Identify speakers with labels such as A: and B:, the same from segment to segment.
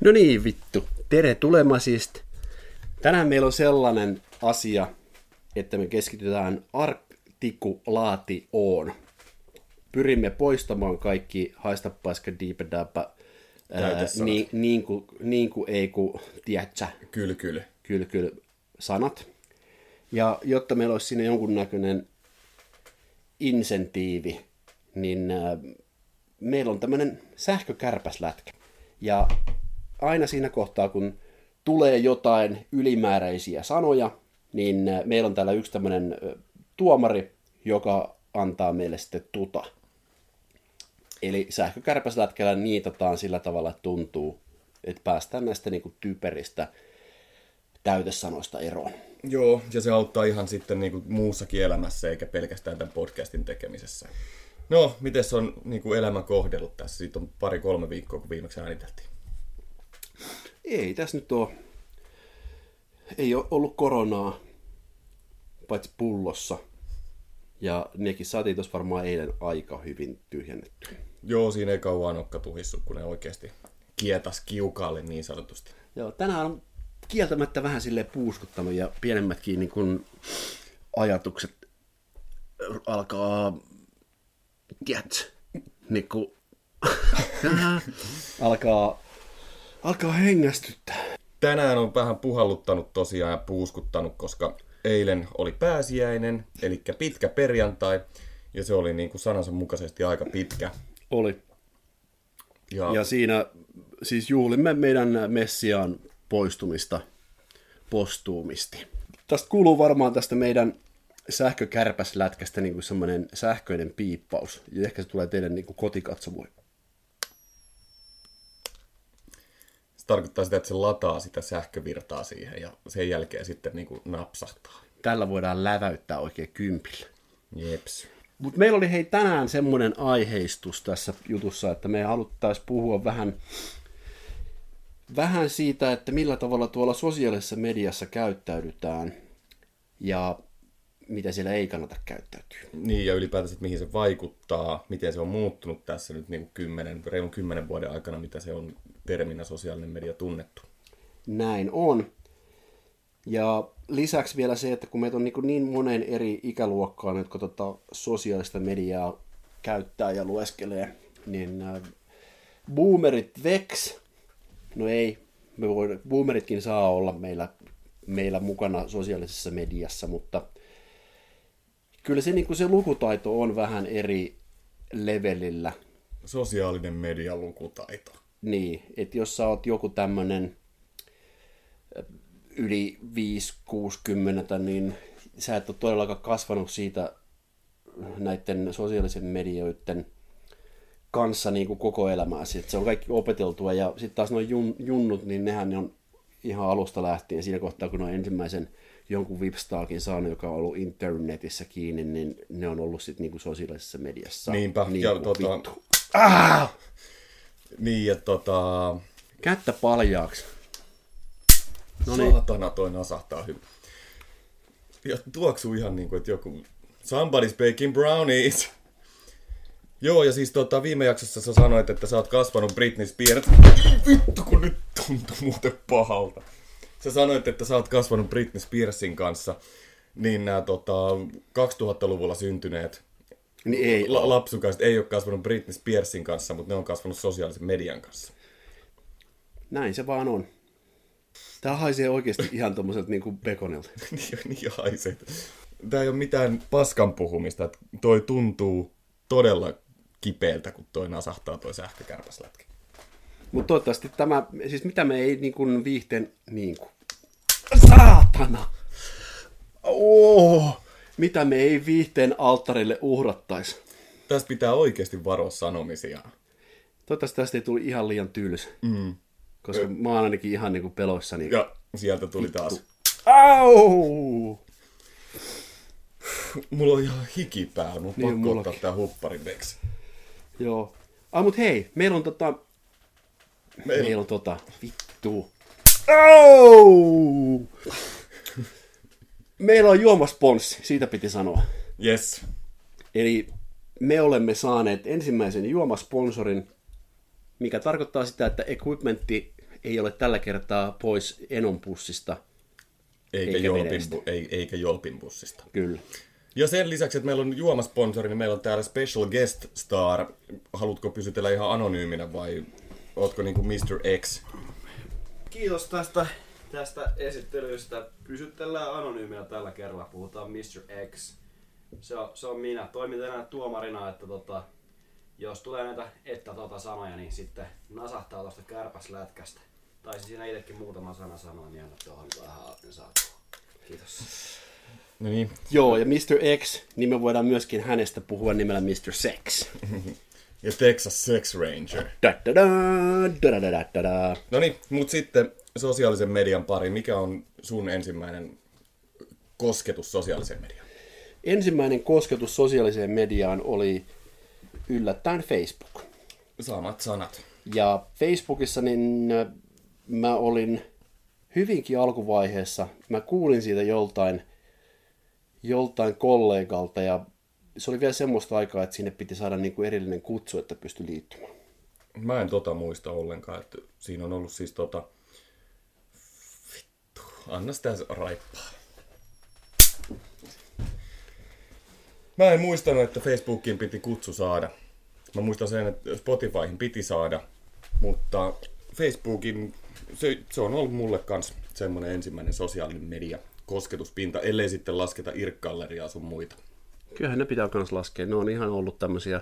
A: No niin, vittu. Tere tulemasist. Tänään meillä on sellainen asia, että me keskitytään artikulaatioon. Pyrimme poistamaan kaikki haista paska diipedäpä, niin, niin, kuin, niin kuin ei kuin, tiedätkö,
B: Kyllä, kyllä.
A: kyllä, kyllä, sanat. Ja jotta meillä olisi siinä jonkunnäköinen insentiivi, niin äh, meillä on tämmöinen sähkökärpäslätkä. Ja aina siinä kohtaa, kun tulee jotain ylimääräisiä sanoja, niin äh, meillä on täällä yksi tämmöinen äh, tuomari, joka antaa meille sitten tuta. Eli sähkökärpäslätkällä niitataan sillä tavalla, että tuntuu, että päästään näistä niin kuin typeristä täytesanoista eroon.
B: Joo, ja se auttaa ihan sitten niin kuin muussakin elämässä, eikä pelkästään tämän podcastin tekemisessä. No, miten se on niin kuin elämä kohdellut tässä? Siitä on pari-kolme viikkoa, kun viimeksi ääniteltiin.
A: Ei tässä nyt ole, ei ole ollut koronaa, paitsi pullossa. Ja nekin saatiin tuossa varmaan eilen aika hyvin tyhjennetty.
B: Joo, siinä ei kauan nokka tuhissu, kun ne oikeasti kietas kiukaalle niin sanotusti.
A: Joo, tänään on kieltämättä vähän sille puuskuttanut ja pienemmätkin niin kun ajatukset alkaa, tiedätkö, niin kun, alkaa, alkaa hengästyttää.
B: Tänään on vähän puhalluttanut tosiaan ja puuskuttanut, koska eilen oli pääsiäinen, eli pitkä perjantai, ja se oli niin kuin sanansa mukaisesti aika pitkä.
A: Oli.
B: Ja,
A: Ja siinä siis juhlimme meidän Messiaan poistumista postuumisti. Tästä kuuluu varmaan tästä meidän sähkökärpäslätkästä niin kuin semmoinen sähköinen piippaus. Ja ehkä se tulee teidän niin kuin kotikatsomuille.
B: Tarkoittaa sitä, että se lataa sitä sähkövirtaa siihen, ja sen jälkeen sitten niin kuin napsahtaa.
A: Tällä voidaan läväyttää oikein kympillä.
B: Jeps.
A: Mutta meillä oli hei tänään semmoinen aiheistus tässä jutussa, että me haluttaisiin puhua vähän, vähän siitä, että millä tavalla tuolla sosiaalisessa mediassa käyttäydytään ja mitä siellä ei kannata käyttäytyä.
B: Niin, ja ylipäätänsä, että mihin se vaikuttaa, miten se on muuttunut tässä nyt niin kymmenen, reilun kymmenen vuoden aikana, mitä se on terminä sosiaalinen media tunnettu.
A: Näin on. Ja lisäksi vielä se, että kun meitä on niin, niin monen eri ikäluokkaan, jotka tota sosiaalista mediaa käyttää ja lueskelee, niin äh, boomerit veks, no ei, me voi, boomeritkin saa olla meillä, meillä mukana sosiaalisessa mediassa, mutta kyllä se, niin kuin se lukutaito on vähän eri levelillä
B: Sosiaalinen median lukutaito.
A: Niin, että jos sä oot joku tämmönen yli 5-60, niin sä et ole todellakaan kasvanut siitä näiden sosiaalisen medioiden kanssa niin kuin koko elämääsi. Et se on kaikki opeteltua ja sitten taas nuo jun, junnut, niin nehän ne on ihan alusta lähtien siinä kohtaa, kun ne on ensimmäisen jonkun Vipstaakin saanut, joka on ollut internetissä kiinni, niin ne on ollut sitten niin kuin sosiaalisessa mediassa.
B: Niinpä,
A: niin
B: ja
A: kuin
B: tota-
A: vittu. Ah!
B: Niin, ja tota...
A: Kättä paljaaksi.
B: No niin. Saatana, toi nasahtaa hyvin. Ja tuoksuu ihan niin kuin, että joku... Somebody's baking brownies. Joo, ja siis tota, viime jaksossa sä sanoit, että sä oot kasvanut Britney Spears. Vittu, kun nyt tuntuu muuten pahalta. Sä sanoit, että sä oot kasvanut Britney Spearsin kanssa. Niin nämä tota, 2000-luvulla syntyneet
A: Niin ei
B: la- lapsukaiset ei ole kasvanut Britney Spearsin kanssa, mutta ne on kasvanut sosiaalisen median kanssa.
A: Näin se vaan on. Tää haisee oikeasti ihan tommoselta niinku bekonilta.
B: niin, niin haisee. Tää ei ole mitään paskan puhumista. että Toi tuntuu todella kipeältä, kun toi nasahtaa toi sähkökärpäslätkä.
A: Mutta toivottavasti tämä, siis mitä me ei niinku viihteen, niinku, saatana! Oh, mitä me ei viihteen alttarille uhrattais.
B: Tästä pitää oikeasti varoa sanomisia.
A: Toivottavasti tästä ei tuli ihan liian tylsä. Mm. Koska mä oon ainakin ihan niinku peloissani.
B: Ja sieltä tuli taas.
A: Au!
B: Mulla on ihan hiki päällä, mutta
A: Niin,
B: niin, pakko ottaa
A: mullakin.
B: tää hupparin veksi.
A: Joo. Ah, mut hei, meillä on tota...
B: Meillä-
A: Meillä on tota... Vittu. Au! Meillä on juomasponssi, siitä piti sanoa.
B: Yes.
A: Eli me olemme saaneet ensimmäisen juomasponsorin, mikä tarkoittaa sitä, että equipmentti ei ole tällä kertaa pois Enon pussista.
B: Eikä,
A: Eikä
B: jolpin, ei, eikä Jolpin bussista.
A: Kyllä.
B: Ja sen lisäksi, että meillä on juomasponsori, niin meillä on täällä Special Guest Star. Haluatko pysytellä ihan anonyyminä vai ootko niinku Mr. X?
C: Kiitos tästä, tästä esittelystä. Pysytellään anonyyminä tällä kerralla. Puhutaan Mr. X. Se on, se on minä. Toimin tänään tuomarina, että tota, jos tulee näitä että tota sanoja, niin sitten nasahtaa tuosta kärpäslätkästä. Taisin siinä itsekin muutama sana sanoa, niin anna tuohon vähän. Kiitos.
B: No niin.
A: Joo, ja Mr. X, niin me voidaan myöskin hänestä puhua nimellä Mr. Sex.
B: Ja Texas Sex Ranger.
A: Da-da-da, da-da-da-da-da.
B: No niin, mut sitten sosiaalisen median pari. Mikä on sun ensimmäinen kosketus sosiaaliseen mediaan?
A: Ensimmäinen kosketus sosiaaliseen mediaan oli yllättäen Facebook.
B: Samat sanat.
A: Ja Facebookissa niin äh, mä olin hyvinkin alkuvaiheessa, mä kuulin siitä joltain, joltain kollegalta ja se oli vielä semmoista aikaa, että sinne piti saada niin kuin erillinen kutsu, että pystyi liittymään.
B: Mä en tota muista ollenkaan, että siinä on ollut siis tota... Anna sitä raippaa. Mä en muistanut, että Facebookiin piti kutsu saada. Mä muistan sen, että Spotifyhin piti saada, mutta Facebookin, se, se on ollut mulle kans semmonen ensimmäinen sosiaalinen media kosketuspinta, ellei sitten lasketa irkkalleriaa sun muita.
A: Kyllähän ne pitää myös laskea. Ne on ihan ollut tämmöisiä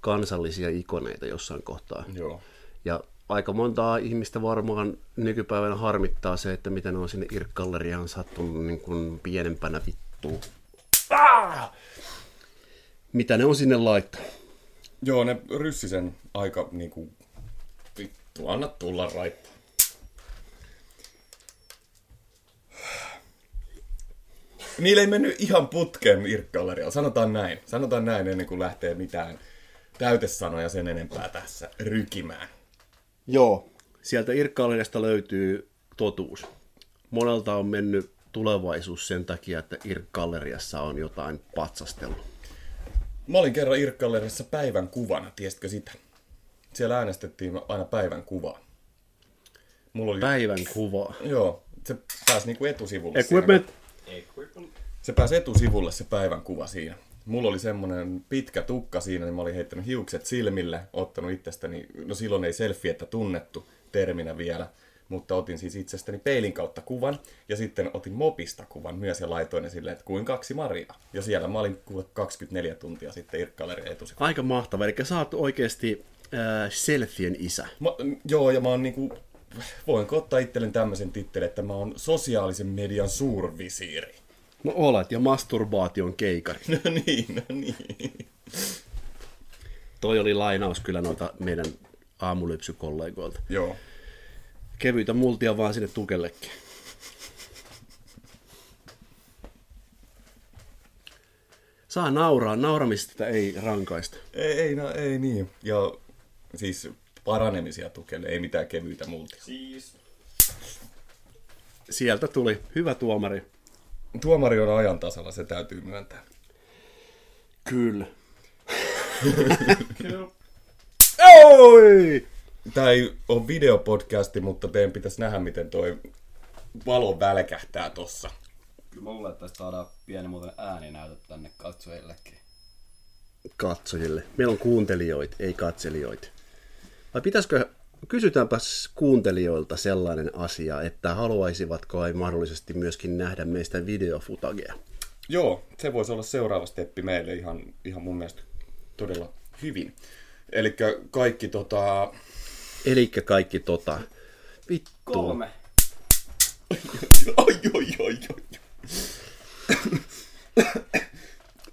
A: kansallisia ikoneita jossain kohtaa.
B: Joo.
A: Ja aika montaa ihmistä varmaan nykypäivänä harmittaa se, että miten on sinne irkkalleriaan sattunut niin kuin pienempänä vittuun. Ah! Mitä ne on sinne laittanut?
B: Joo, ne ryssi sen aika niinku... Vittu, anna tulla raippa. Niillä ei mennyt ihan putkeen irkkallerialla. Sanotaan näin. Sanotaan näin ennen kuin lähtee mitään täytesanoja sen enempää tässä rykimään.
A: Joo, sieltä irkkalleriasta löytyy totuus. Monelta on mennyt tulevaisuus sen takia, että irkkalleriassa on jotain patsastelua.
B: Mä olin kerran irkkalleriassa päivän kuvana, tiesitkö sitä? Siellä äänestettiin aina päivän kuvaa. Mulla oli...
A: Päivän kuva.
B: Joo, se pääsi niinku etusivulle.
A: Equipment.
B: siinä. Se pääsi etusivulle se päivän kuva siinä. Mulla oli semmonen pitkä tukka siinä, niin mä olin heittänyt hiukset silmille, ottanut itsestäni, no silloin ei selfietä tunnettu terminä vielä, mutta otin siis itsestäni peilin kautta kuvan, ja sitten otin mopista kuvan myös ja laitoin ne silleen, että kuin kaksi Maria. Ja siellä mä olin kuule 24 tuntia sitten Irkkalerin etusivulla.
A: Aika mahtava. Eli sä oot oikeasti äh, selfien isä.
B: Mä, joo, ja mä oon niinku, voinko ottaa itselleni tämmöisen tittelin, että mä oon sosiaalisen median suurvisiiri.
A: No olet, ja masturbaation keikari.
B: No niin, no niin.
A: Toi oli lainaus kyllä noita meidän aamulypsykollegoilta.
B: Joo.
A: Kevyitä multia vaan sinne tukellekin. Saa nauraa, nauramista ei rankaista.
B: Ei, ei, no, ei niin. Ja siis paranemisia tukelle, ei mitään kevyitä multia.
C: Siis.
A: Sieltä tuli hyvä tuomari.
B: Tuomari on ajan tasalla, se täytyy myöntää.
A: Kyllä. Oi!
B: Tämä ei ole videopodcasti, mutta teidän pitäisi nähdä, miten toi valo välkähtää tossa.
C: Kyllä mä luulen, että tästä saadaan pieni muuten ääninäytöt tänne katsojillekin.
A: Katsojille. Meillä on kuuntelijoita, ei katselijoita. Vai pitäisikö, kysytäänpäs kuuntelijoilta sellainen asia, että haluaisivatko he mahdollisesti myöskin nähdä meistä videofutagea?
B: Joo, se voisi olla seuraava steppi meille ihan, ihan mun mielestä todella hyvin. Eli kaikki tota...
A: Eli kaikki tota. Vittu.
C: Kolme.
B: Oi, oi, oi, oi.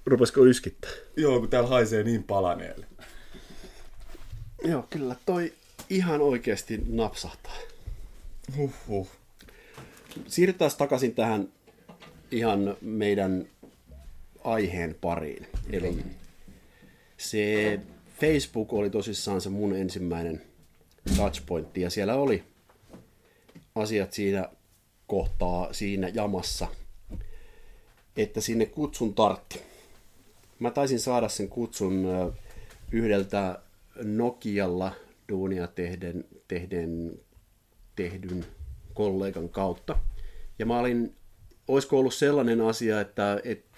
A: Rupesiko yskittää?
B: Joo, kun täällä haisee niin palaneelle.
A: Joo, kyllä toi ihan oikeasti napsahtaa.
B: Huhhuh.
A: Siirrytään takaisin tähän ihan meidän aiheen pariin. Eli se Facebook oli tosissaan se mun ensimmäinen touchpointti ja siellä oli asiat siinä kohtaa siinä jamassa, että sinne kutsun tartti. Mä taisin saada sen kutsun yhdeltä Nokialla duunia tehden, tehden tehdyn kollegan kautta. Ja mä olin, olisiko ollut sellainen asia, että, että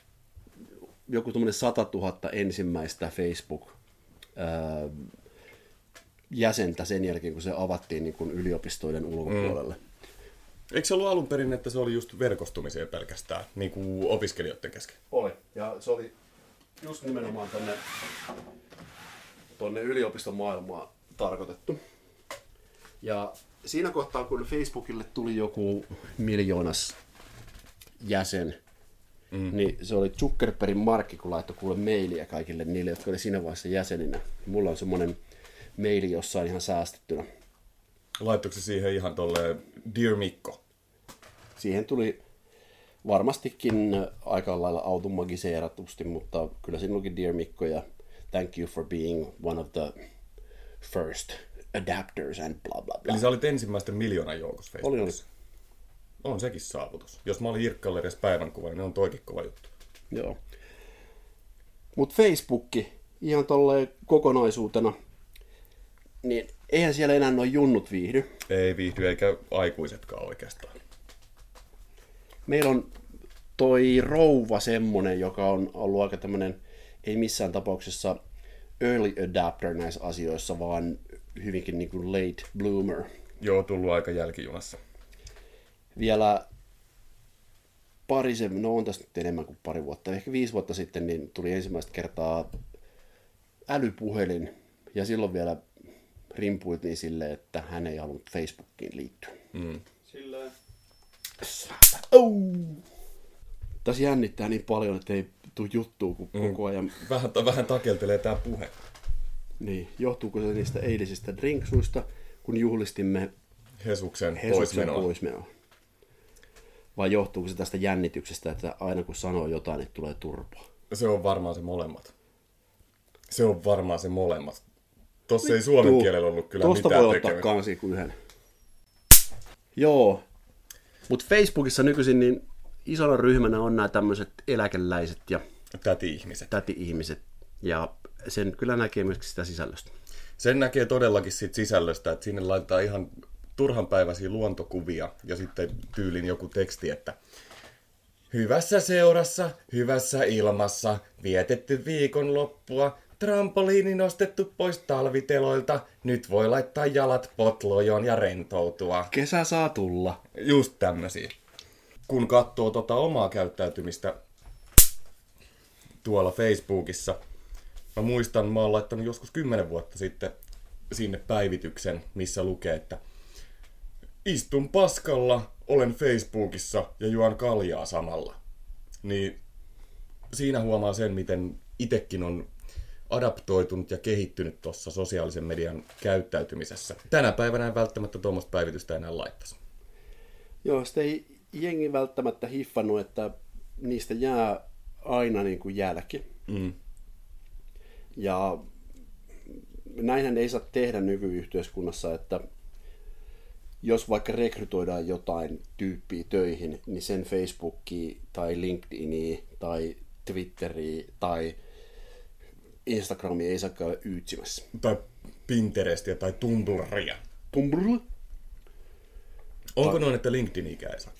A: joku tuommoinen 100 000 ensimmäistä Facebook ää, jäsentä sen jälkeen, kun se avattiin niin kuin yliopistoiden ulkopuolelle. Mm.
B: Eikö se ollut alun perin, että se oli just verkostumiseen pelkästään, niin kuin opiskelijoiden kesken?
A: Oli, ja se oli just nimenomaan tonne, tonne yliopiston maailmaan tarkoitettu. Ja siinä kohtaa, kun Facebookille tuli joku miljoonas jäsen, mm. niin se oli Zuckerbergin markki, kun laittoi kuule mailia kaikille niille, jotka oli siinä vaiheessa jäseninä. Mulla on semmoinen maili jossain ihan säästettynä.
B: Laittoiko se siihen ihan tolle Dear Mikko?
A: Siihen tuli varmastikin aika lailla automagiseeratusti, mutta kyllä siinä olikin Dear Mikko ja Thank you for being one of the first adapters and bla bla bla.
B: Eli sä olit ensimmäisten miljoonan joukossa Facebookissa.
A: Oli, oli.
B: On sekin saavutus. Jos mä olin Irkkalle edes päivänkuva, niin on toikin kova juttu.
A: Joo. Mutta Facebookki ihan tolleen kokonaisuutena, niin eihän siellä enää noin junnut viihdy.
B: Ei viihdy, eikä aikuisetkaan oikeastaan.
A: Meillä on toi rouva semmonen, joka on ollut aika tämmönen, ei missään tapauksessa early adapter näissä asioissa, vaan hyvinkin niin kuin late bloomer.
B: Joo, tullut aika jälkijunassa.
A: Vielä pari, se, no on tästä nyt enemmän kuin pari vuotta, ehkä viisi vuotta sitten, niin tuli ensimmäistä kertaa älypuhelin, ja silloin vielä rimpuiltiin silleen, että hän ei halunnut Facebookiin liittyä.
B: Mm.
C: Silleen.
A: Oh! Tässä jännittää niin paljon, että ei tule juttua, kun
B: Mm.
A: koko ajan...
B: Vähän, vähän takeltelee tää puhe.
A: Niin, johtuuko se niistä eilisistä drinksuista, kun juhlistimme
B: Hesuksen,
A: Hesuksen
B: poismenoa.
A: Vai johtuuko se tästä jännityksestä, että aina kun sanoo jotain, niin tulee turpoa?
B: Se on varmaan se molemmat. Se on varmaan se molemmat. Tossa ei suomen kielellä ollut kyllä
A: Tuosta
B: mitään
A: voi ottaa kansi kuin yhden. Joo. Mutta Facebookissa nykyisin niin isona ryhmänä on nämä tämmöiset eläkeläiset ja
B: Täti-ihmiset.
A: täti-ihmiset. Ja sen kyllä näkee myöskin sitä sisällöstä.
B: Sen näkee todellakin siitä sisällöstä, että sinne laitetaan ihan turhanpäiväisiä luontokuvia ja sitten tyylin joku teksti, että Hyvässä seurassa, hyvässä ilmassa, vietetty viikonloppua, trampoliini nostettu pois talviteloilta, nyt voi laittaa jalat potlojoon ja rentoutua.
A: Kesä saa tulla.
B: Just tämmösiä. Kun katsoo tota omaa käyttäytymistä tuolla Facebookissa, mä muistan, mä oon laittanut joskus kymmenen vuotta sitten sinne päivityksen, missä lukee, että istun paskalla, olen Facebookissa ja juon kaljaa samalla. Niin siinä huomaa sen, miten itekin on adaptoitunut ja kehittynyt tuossa sosiaalisen median käyttäytymisessä. Tänä päivänä en välttämättä tuommoista päivitystä enää laittaisi.
A: Joo, sitä ei jengi välttämättä hiffannut, että niistä jää aina niin kuin jälki.
B: Mm.
A: Ja näinhän ei saa tehdä nykyyhteiskunnassa, että jos vaikka rekrytoidaan jotain tyyppiä töihin, niin sen Facebookia tai LinkedInia tai Twitteriä tai Instagramia ei saa käydä yytsimässä.
B: tai Pinterestia tai Tumblria.
A: Tumblr?
B: Onko noin, että LinkedIniä ei saa?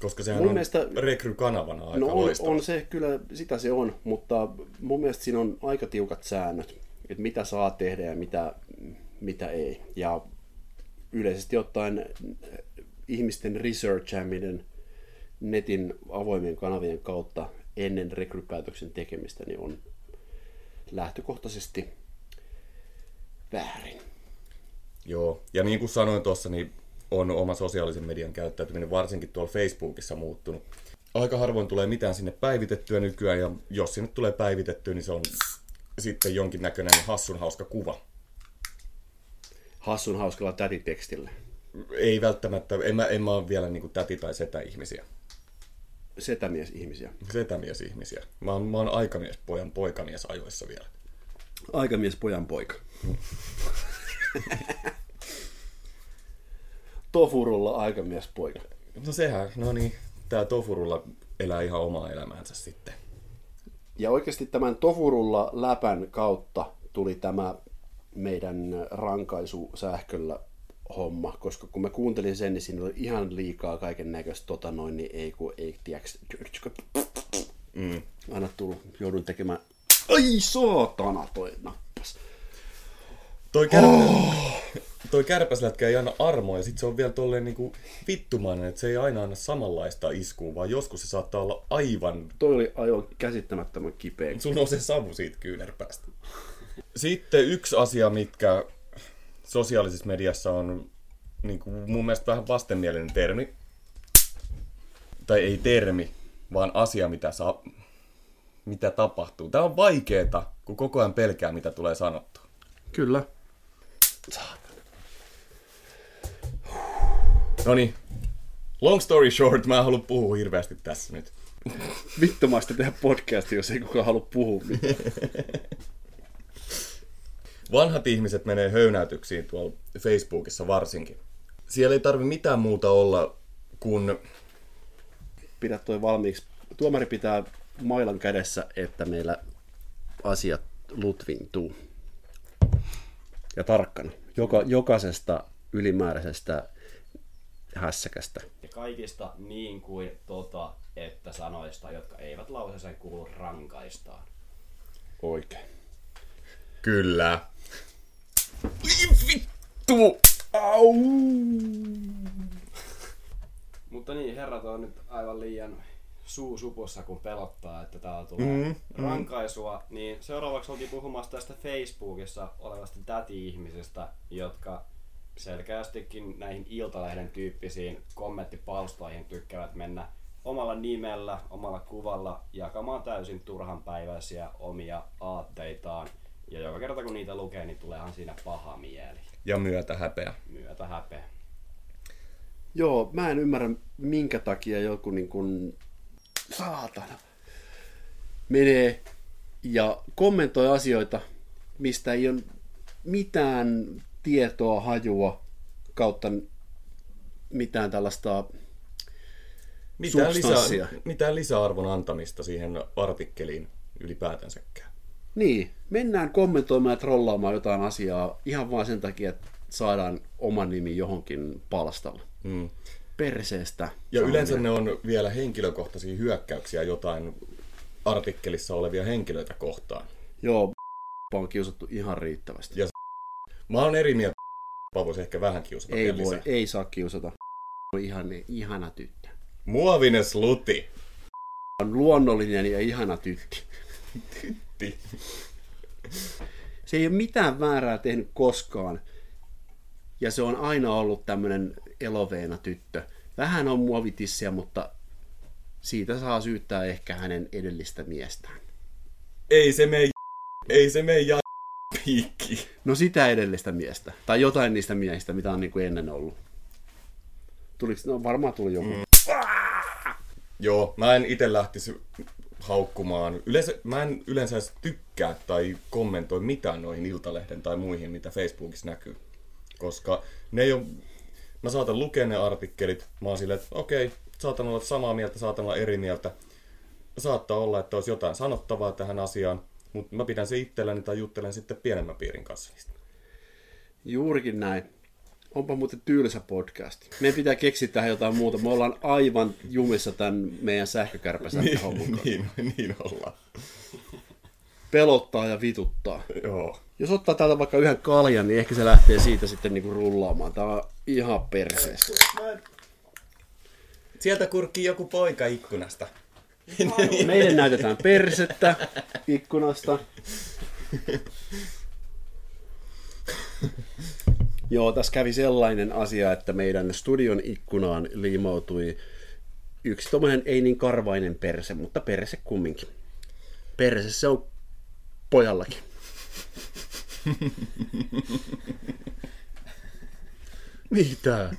B: Koska sehän
A: Mun
B: on
A: mielestä-
B: rekrykanavana aika
A: No on,
B: loistava.
A: on se, kyllä sitä se on, mutta mun mielestä siinä on aika tiukat säännöt, että mitä saa tehdä ja mitä, mitä ei. Ja yleisesti ottaen äh, ihmisten researchaaminen netin avoimien kanavien kautta ennen rekrypäätöksen tekemistä niin on lähtökohtaisesti väärin.
B: Joo, ja niin kuin sanoin tuossa, niin on oma sosiaalisen median käyttäytyminen varsinkin tuolla Facebookissa muuttunut. Aika harvoin tulee mitään sinne päivitettyä nykyään, ja jos sinne tulee päivitettyä, niin se on sitten jonkinnäköinen hassun hauska kuva.
A: Hassun hauskalla tätitekstillä.
B: Ei välttämättä, en mä, en mä ole vielä niin kuin täti- tai setä-ihmisiä.
A: Setämies-ihmisiä.
B: Setämies-ihmisiä. Mä oon, mä oon aikamies, pojan poikamies ajoissa vielä.
A: Aikamies pojan poika. Tofurulla aikamies poika.
B: No sehän, no niin, tää Tofurulla elää ihan omaa elämäänsä sitten.
A: Ja oikeasti tämän Tofurulla läpän kautta tuli tämä meidän rankaisu sähköllä homma, koska kun mä kuuntelin sen, niin siinä oli ihan liikaa kaiken näköistä tota noin, niin ei kun ei, tiiäks,
B: Mm.
A: aina tullut, joudun tekemään, ai saatana toi nappas.
B: Toi, kär... oh. toi kärpäslätkä ei anna armoa ja sit se on vielä tolleen niinku vittumainen, että se ei aina anna samanlaista iskua, vaan joskus se saattaa olla aivan...
A: Toi oli aivan käsittämättömän kipeä.
B: Sun on se savu siitä kyynärpäästä. Sitten yksi asia, mitkä sosiaalisessa mediassa on niin kuin mun mielestä vähän vastenmielinen termi. Tai ei termi, vaan asia, mitä, saa, mitä tapahtuu. Tämä on vaikeeta, kun koko ajan pelkää, mitä tulee sanottua.
A: Kyllä.
B: No niin, long story short, mä en halua puhua hirveästi tässä nyt.
A: Vittumaista tehdä podcastia, jos ei kukaan halua puhua mitään.
B: Vanhat ihmiset menee höynäytyksiin tuolla Facebookissa varsinkin. Siellä ei tarvi mitään muuta olla kuin...
A: Pidä toi valmiiksi. Tuomari pitää mailan kädessä, että meillä asiat lutvintuu. Ja tarkkana. Joka, jokaisesta ylimääräisestä hässäkästä.
C: Ja kaikista niin kuin tota, että sanoista, jotka eivät lauseeseen kuulu rankaistaan.
A: Oikein.
B: Kyllä. Vittu!
A: Au!
C: Mutta niin, herrat on nyt aivan liian suu supussa, kun pelottaa, että täällä tulee
B: Mm,
C: mm, rankaisua. Niin seuraavaksi oltiin puhumassa tästä Facebookissa olevasta täti-ihmisestä, jotka selkeästikin näihin Iltalehden tyyppisiin kommenttipalstoihin tykkäävät mennä omalla nimellä, omalla kuvalla jakamaan täysin turhanpäiväisiä omia aatteitaan. Ja joka kerta kun niitä lukee, niin tuleehan siinä paha mieli.
B: Ja myötä häpeä.
C: Myötä häpeä.
A: Joo, mä en ymmärrä minkä takia joku niin kuin, saatana, menee ja kommentoi asioita, mistä ei ole mitään tietoa, hajua kautta mitään tällaista
B: Mitään, lisää, mitään lisäarvon antamista siihen artikkeliin ylipäätänsäkään.
A: Niin, mennään kommentoimaan ja trollaamaan jotain asiaa ihan vaan sen takia, että saadaan oma nimi johonkin palstalle.
B: Mm.
A: Perseestä.
B: Ja yleensä ne on vielä henkilökohtaisia hyökkäyksiä jotain artikkelissa olevia henkilöitä kohtaan.
A: Joo, on kiusattu ihan riittävästi.
B: Ja Mä oon eri mieltä, voisi ehkä vähän kiusata
A: Ei voi,
B: lisää.
A: ei saa kiusata. On ihan ihana tyttö.
B: Muovinen sluti.
A: On luonnollinen ja ihana tytti.
B: Tytti.
A: Se ei ole mitään väärää tehnyt koskaan. Ja se on aina ollut tämmönen eloveena tyttö. Vähän on muovitissiä, mutta siitä saa syyttää ehkä hänen edellistä miestään.
B: Ei se mene ei se ja piikki.
A: No sitä edellistä miestä. Tai jotain niistä miehistä, mitä on niin kuin ennen ollut. Tuliko, no varmaan tuli joku. Mm.
B: Joo, mä en itse lähtisi haukkumaan. Yleensä, mä en yleensä edes tykkää tai kommentoi mitään noihin Iltalehden tai muihin, mitä Facebookissa näkyy. Koska ne ei ole... Mä saatan lukea ne artikkelit, mä oon silleen, että okei, saatan olla samaa mieltä, saatan olla eri mieltä. Saattaa olla, että olisi jotain sanottavaa tähän asiaan, mutta mä pidän se itselläni tai juttelen sitten pienemmän piirin kanssa niistä.
A: Juurikin näin. Onpa muuten tylsä podcast. Meidän pitää keksiä tähän jotain muuta. Me ollaan aivan jumissa tämän meidän sähkökärpäsän kanssa.
B: niin, niin ollaan.
A: Pelottaa ja vituttaa.
B: Joo.
A: Jos ottaa täältä vaikka yhden kaljan, niin ehkä se lähtee siitä sitten niinku rullaamaan. Tää on ihan perseestä.
B: Sieltä kurkkii joku poika ikkunasta.
A: Meille näytetään persettä ikkunasta. Joo, tässä kävi sellainen asia, että meidän studion ikkunaan liimautui yksi tommonen ei niin karvainen perse, mutta perse kumminkin. Perse se on pojallakin. Mitä?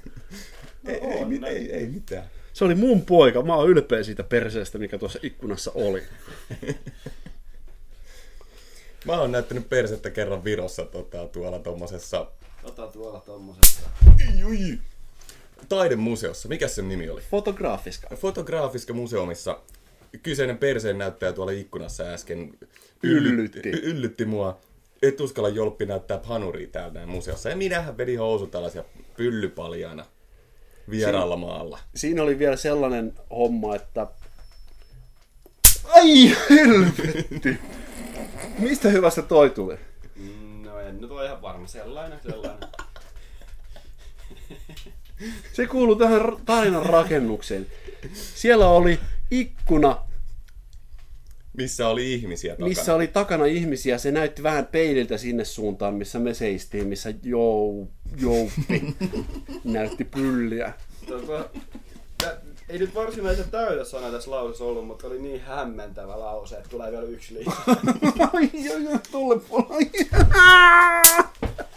B: Ei, ei, mit- ei, ei mitään.
A: Se oli mun poika. Mä oon ylpeä siitä perseestä, mikä tuossa ikkunassa oli.
B: Mä oon näyttänyt persettä kerran Virossa tota, tuolla tommosessa
C: Ota tuolla tommosesta.
B: ui, taidemuseossa. Mikä sen nimi oli?
A: Fotograafiska.
B: Fotograafiska museumissa. Kyseinen perseen näyttäjä tuolla ikkunassa äsken
A: Yllytti.
B: yllytti mua. Et uskalla jolppi näyttää panuria täällä näin museossa. Ja minähän vedin housu tällaisia pyllypaljana vieraalla maalla.
A: Siinä oli vielä sellainen homma, että... Ai helvetti! Mistä hyvästä toi tuli?
C: No en nyt ole ihan varma. Sellainen, sellainen.
A: Se kuuluu tähän tarinan rakennukseen. Siellä oli ikkuna,
B: Missä oli ihmisiä takana.
A: missä oli takana ihmisiä. Se näytti vähän peililtä sinne suuntaan, missä me seistiin, missä jou, jouppi näytti pylliä.
C: Tota, tä- ei nyt varsinaisen täytä sana tässä lausessa ollut, mutta oli niin hämmentävä lause, että tulee vielä yksi lisää.
A: Ai, ai, ai, puolella.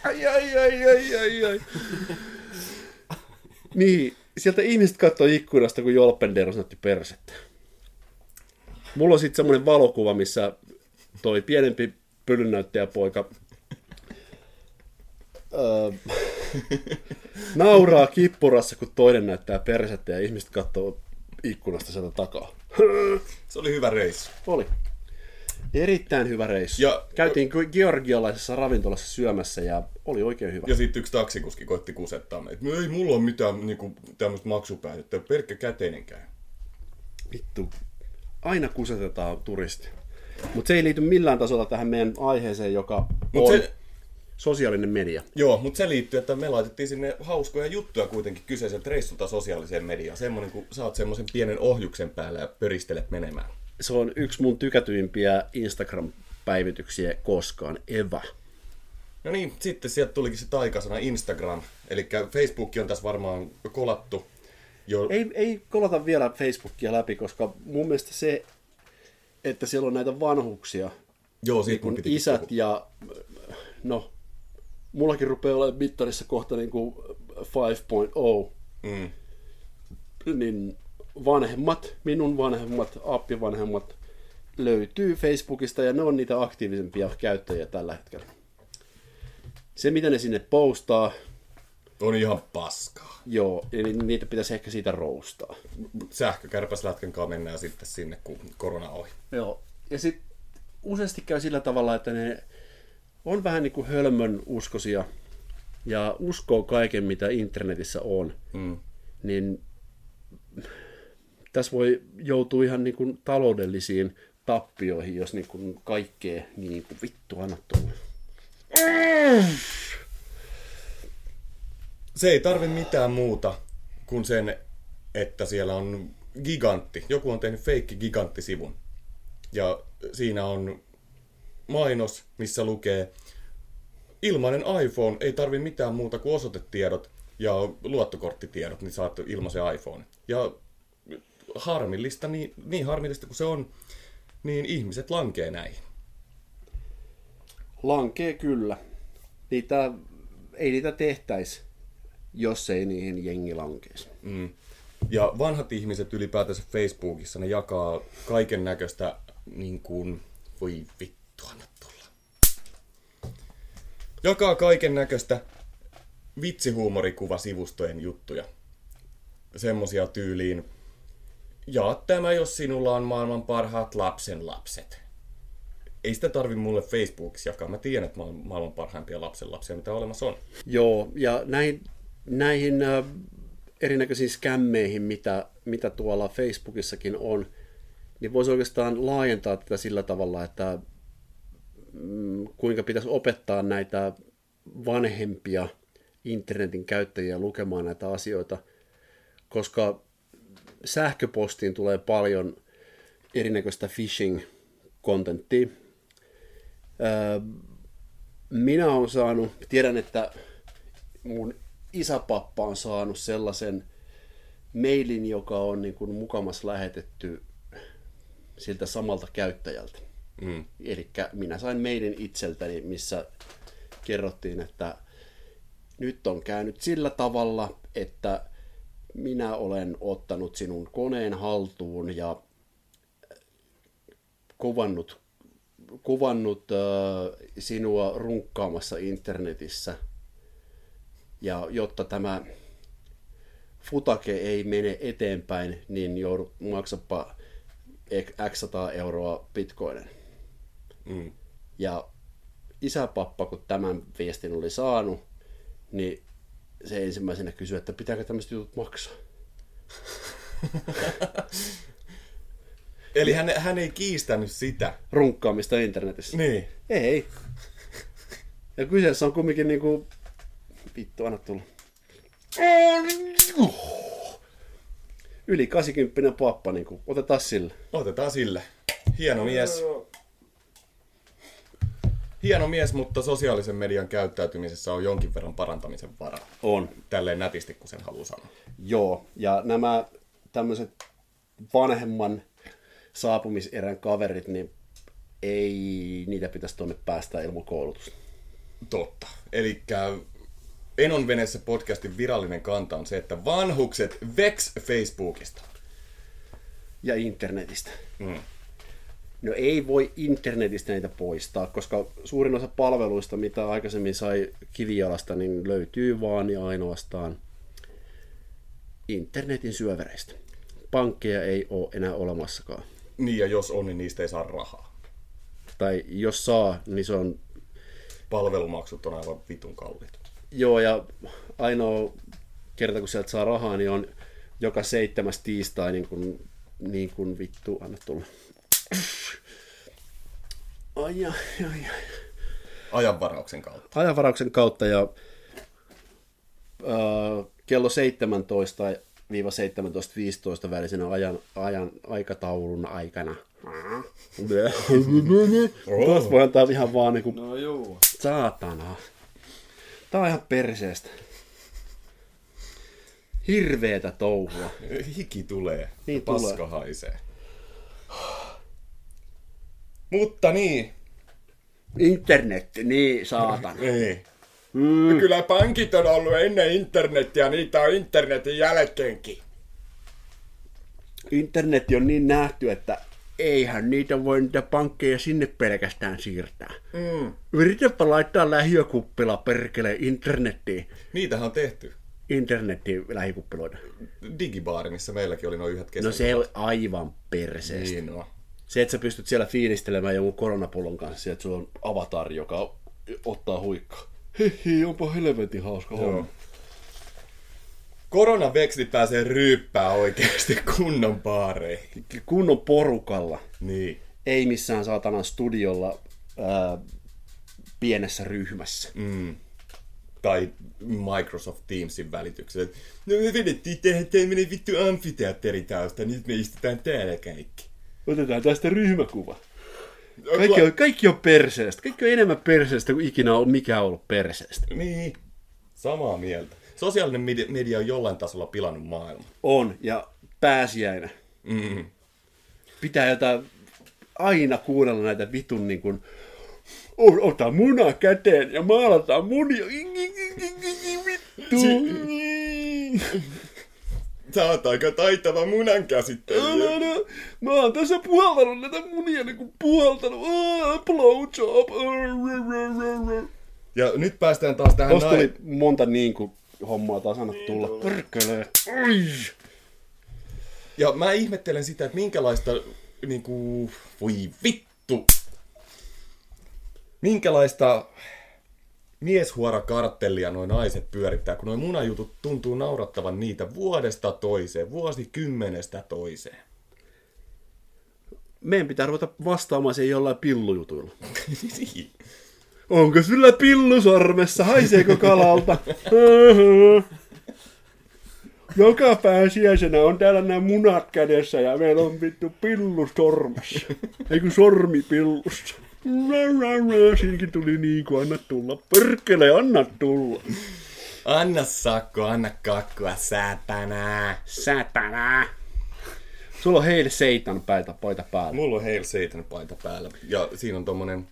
A: Ai, ai, ai, ai, ai, ai. Niin, sieltä ihmiset katsoi ikkunasta, kun Jolpenderos näytti persettä. Mulla on sitten semmoinen valokuva, missä toi pienempi pölynnäyttäjäpoika öö, nauraa kippurassa, kun toinen näyttää persettä ja ihmiset katsoo ikkunasta sieltä takaa.
B: Se oli hyvä reissu.
A: Oli. Erittäin hyvä reissu.
B: Ja-
A: Käytiin ge- georgialaisessa ravintolassa syömässä ja oli oikein hyvä.
B: Ja sitten yksi taksikuski koitti kusettaa meitä. No ei mulla ole mitään niinku, tämmöistä maksupäätettä. Pelkkä käteinen käy.
A: Vittu, aina kusetetaan turisti. Mutta se ei liity millään tasolla tähän meidän aiheeseen, joka
B: Mut
A: on
B: se-
A: sosiaalinen media.
B: Joo, mutta se liittyy, että me laitettiin sinne hauskoja juttuja kuitenkin kyseiseltä reissulta sosiaaliseen mediaan. Semmoinen, kun saat semmoisen pienen ohjuksen päällä ja pöristelet menemään.
A: Se on yksi mun tykätyimpiä Instagram-päivityksiä koskaan, Eva.
B: No niin, sitten sieltä tulikin se taikasana Instagram. Eli Facebook on tässä varmaan kolattu. Jo,
A: Ei, ei kolata vielä Facebookia läpi, koska mun mielestä se, että siellä on näitä vanhuksia,
B: joo, siitä mun
A: kun isät
B: puhua.
A: ja no, mullakin rupeaa olemaan mittarissa kohta niin kuin 5.0,
B: Mm.
A: niin vanhemmat, minun vanhemmat, appivanhemmat löytyy Facebookista ja ne on niitä aktiivisempia käyttäjiä tällä hetkellä. Se, mitä ne sinne postaa,
B: On ihan paskaa.
A: joo, eli niitä pitäisi ehkä siitä roustaa.
B: Sähkökärpäslätkän kanssa mennään sitten sinne, kun korona ohi.
A: Joo. Ja sitten useasti käy sillä tavalla, että ne on vähän niin kuin hölmön uskosia ja uskoo kaiken, mitä internetissä on.
B: Mm.
A: Niin tässä voi joutua ihan niin kuin taloudellisiin tappioihin, jos niin kuin kaikkea niin kuin vittu anna tulla.
B: Se ei tarvi mitään muuta kuin sen, että siellä on gigantti. Joku on tehnyt feikki giganttisivun. Ja siinä on mainos, missä lukee ilmainen iPhone, ei tarvi mitään muuta kuin osoitetiedot ja luottokorttitiedot, niin saat ilmaisen iPhone. Ja harmillista, niin, niin harmillista kuin se on, niin ihmiset lankee näihin.
A: Lankee kyllä. Niitä, ei niitä tehtäisi, jos ei niihin jengi lankeisi.
B: Mm. Ja vanhat ihmiset ylipäätänsä Facebookissa, ne jakaa kaiken näköistä niin kuin, voi vittu, anna tulla. Jakaa kaiken näköistä vitsihuumorikuvasivustojen juttuja. Semmosia tyyliin, jaa tämä, jos sinulla on maailman parhaat lapsen lapset. Ei sitä tarvi mulle Facebookissa jakaa. Mä tiedän, että mä oon maailman parhaimpia lapsen lapsia, mitä olemassa on.
A: Joo, ja näihin, näihin erinäköisiin skämmeihin, mitä, mitä tuolla Facebookissakin on, niin voisi oikeastaan laajentaa tätä sillä tavalla, että mm, kuinka pitäisi opettaa näitä vanhempia internetin käyttäjiä lukemaan näitä asioita, koska sähköpostiin tulee paljon erinäköistä phishing-kontenttia. Minä olen saanut, tiedän, että mun isäpappa on saanut sellaisen mailin, joka on niin kuin mukamas lähetetty siltä samalta käyttäjältä.
B: Mm.
A: Eli minä sain mailin itseltäni, missä kerrottiin, että nyt on käynyt sillä tavalla, että minä olen ottanut sinun koneen haltuun ja kuvannut, kuvannut äh, sinua runkkaamassa internetissä. Ja jotta tämä futake ei mene eteenpäin, niin joudut maksapa x 100 euroa bitcoinen.
B: Mm.
A: Ja isäpappa, kun tämän viestin oli saanut, niin se ensimmäisenä kysyi, että pitääkö tämmöiset jutut maksaa.
B: Eli hän, hän ei kiistänyt sitä.
A: Runkkaamista internetissä.
B: Niin.
A: Ei. Ja kyseessä on kumminkin niinku... Vittu, anna tulla. Yli 80 pappa, niinku. Otetaan sille.
B: Otetaan sille. Hieno mies. Hieno mies, mutta sosiaalisen median käyttäytymisessä on jonkin verran parantamisen varaa.
A: On.
B: Tälleen nätisti, kun sen haluaa sanoa.
A: Joo, ja nämä tämmöiset vanhemman saapumiserän kaverit, niin ei niitä pitäisi tuonne päästä ilman koulutusta.
B: Totta. Eli Enon veneessä podcastin virallinen kanta on se, että vanhukset veks Facebookista.
A: Ja internetistä.
B: Mm.
A: No ei voi internetistä niitä poistaa, koska suurin osa palveluista, mitä aikaisemmin sai kivijalasta, niin löytyy vaan ja ainoastaan internetin syövereistä. Pankkeja ei ole enää olemassakaan.
B: Niin, ja jos on, niin niistä ei saa rahaa.
A: Tai jos saa, niin se on...
B: Palvelumaksut on aivan vitun kalliit.
A: Joo, ja ainoa kerta, kun sieltä saa rahaa, niin on joka seitsemäs tiistai, niin kuin, niin kuin vittu, anna tulla. Ai, ai, ai, ai.
B: Ajanvarauksen kautta.
A: Ajanvarauksen kautta ja äh, kello 17 17.15 välisenä ajan, ajan aikataulun aikana. Taas voi antaa ihan vaan niinku,
C: No juu.
A: saatana. Tää on ihan perseestä. Hirveetä touhua.
B: Hiki tulee.
A: Niin
B: Paska
A: tulee.
B: haisee. Mutta niin.
A: Internet, niin saatana.
B: Niin. Mm. Kyllä pankit on ollut ennen internetiä, niitä on internetin jälkeenkin.
A: Internet on niin nähty, että eihän niitä voi niitä pankkeja sinne pelkästään siirtää.
B: Mm.
A: Yritäpä laittaa lähiökuppila perkele internettiin.
B: Niitähän on tehty.
A: Internetin lähikuppiloita.
B: Digibaari, missä meilläkin oli noin yhdet kesät.
A: No se on aivan perseestä.
B: Niin no.
A: Se, että sä pystyt siellä fiilistelemään jonkun koronapullon kanssa, että sulla on avatar, joka ottaa huikkaa. Hihi, onpa helvetin hauska homma.
B: Koronavekslit pääsee ryyppää oikeasti kunnon baareihin.
A: Kunnon porukalla.
B: Niin.
A: Ei missään saatanan studiolla ää, pienessä ryhmässä.
B: Mm. Tai Microsoft Teamsin välityksellä. No me vedettiin tähän tämmönen vittu amfiteatteritausta, nyt me istutaan täällä kaikki.
A: Otetaan tästä ryhmäkuva. Kaikki on, kaikki on perseestä. Kaikki on enemmän perseestä kuin ikinä on mikä on ollut perseestä.
B: Niin. Samaa mieltä. Sosiaalinen media, media on jollain tasolla pilannut maailman.
A: On, ja pääsiäinen.
B: Mm.
A: Pitää jotain aina kuunnella näitä vitun niin kuin, "O- ota muna käteen ja maalataan munia. Vittu.
B: Sä oot aika taitava munan käsittelijä.
A: Älä, älä. Mä oon tässä puhaltanut näitä munia niin kuin puhaltanut. Ah, Blowjob.
B: Ja nyt päästään taas tähän
A: Tuosta tuli monta niin kuin hommaa taas anna tulla. Perkele. Ai.
B: Ja mä ihmettelen sitä, että minkälaista, niinku, voi vittu, minkälaista mieshuorakarttellia nuo naiset pyörittää, kun nuo munajutut tuntuu naurattavan niitä vuodesta toiseen, vuosikymmenestä toiseen.
A: Meidän pitää ruveta vastaamaan siihen jollain pillujutuilla.
B: Niin.
A: Onko sulla pillu sormessa? Haiseeko kalalta? Joka pääsiäisenä on täällä nämä munat kädessä ja meillä on vittu pillu sormessa. Eikö sormi pillussa? Siinäkin tuli niin kuin anna tulla. Perkele, anna tulla.
B: Anna sakko, anna kakkua, säätänä.
A: Sätänä. Sulla on heille seitan päitä paita päällä.
B: Mulla on Hail Satan paita päällä ja siinä on tommonen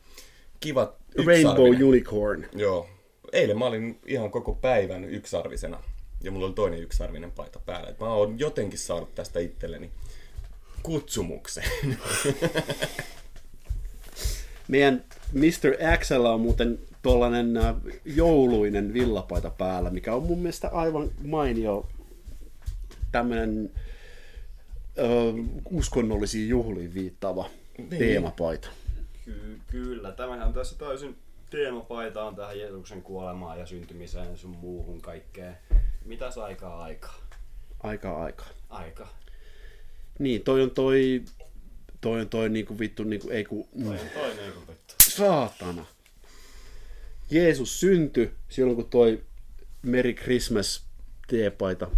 B: kiva
A: Rainbow
B: yksarvinen-
A: Unicorn.
B: Joo. Eilen mä olin ihan koko päivän yksarvisena. Ja mulla oli toinen yksarvinen paita päällä. Et mä oon jotenkin saanut tästä itselleni kutsumuksen.
A: Meidän Mr. Xllä on muuten tuollainen äh, jouluinen villapaita päällä, mikä on mun mielestä aivan mainio tämmöinen ö, uskonnollisiin juhliin viittaava
B: Niin.
A: teemapaita.
C: Ky- kyllä, tämähän on tässä täysin teemapaitaan tähän Jeesuksen kuolemaan ja syntymiseen ja sun muuhun kaikkeen. Mitäs aikaa aikaa?
A: Aikaa aikaa.
C: Aika.
A: Niin, toi on toi, toi on toi niinku vittu niinku, ei ku,
C: Toi on toi niinku vittu.
A: saatana. Jeesus syntyi silloin, kun toi Merry Christmas teepaita,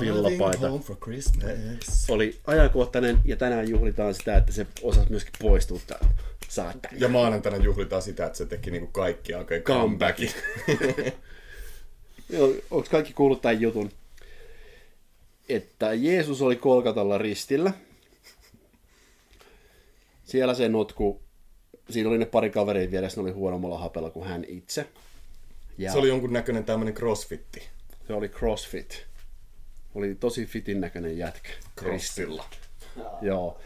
A: villapaita
B: home for Christmas.
A: oli ajankohtainen ja tänään juhlitaan sitä, että se osasi myöskin poistua täältä. Saatana.
B: Ja maanantaina juhlitaan sitä, että se teki niinku kaikki oikein comebackin.
A: Joo, Onko kaikki kuullut tämän jutun? Että Jeesus oli Kolkatalla ristillä. Siellä se notku, siinä oli ne pari kaveria vieressä, ne oli huonommalla hapella kuin hän itse. Ja
B: se oli jonkun näköinen tämmönen crossfitti.
A: se oli CrossFit. Oli tosi fitin näköinen jätkä.
B: Crossilla.
A: Joo.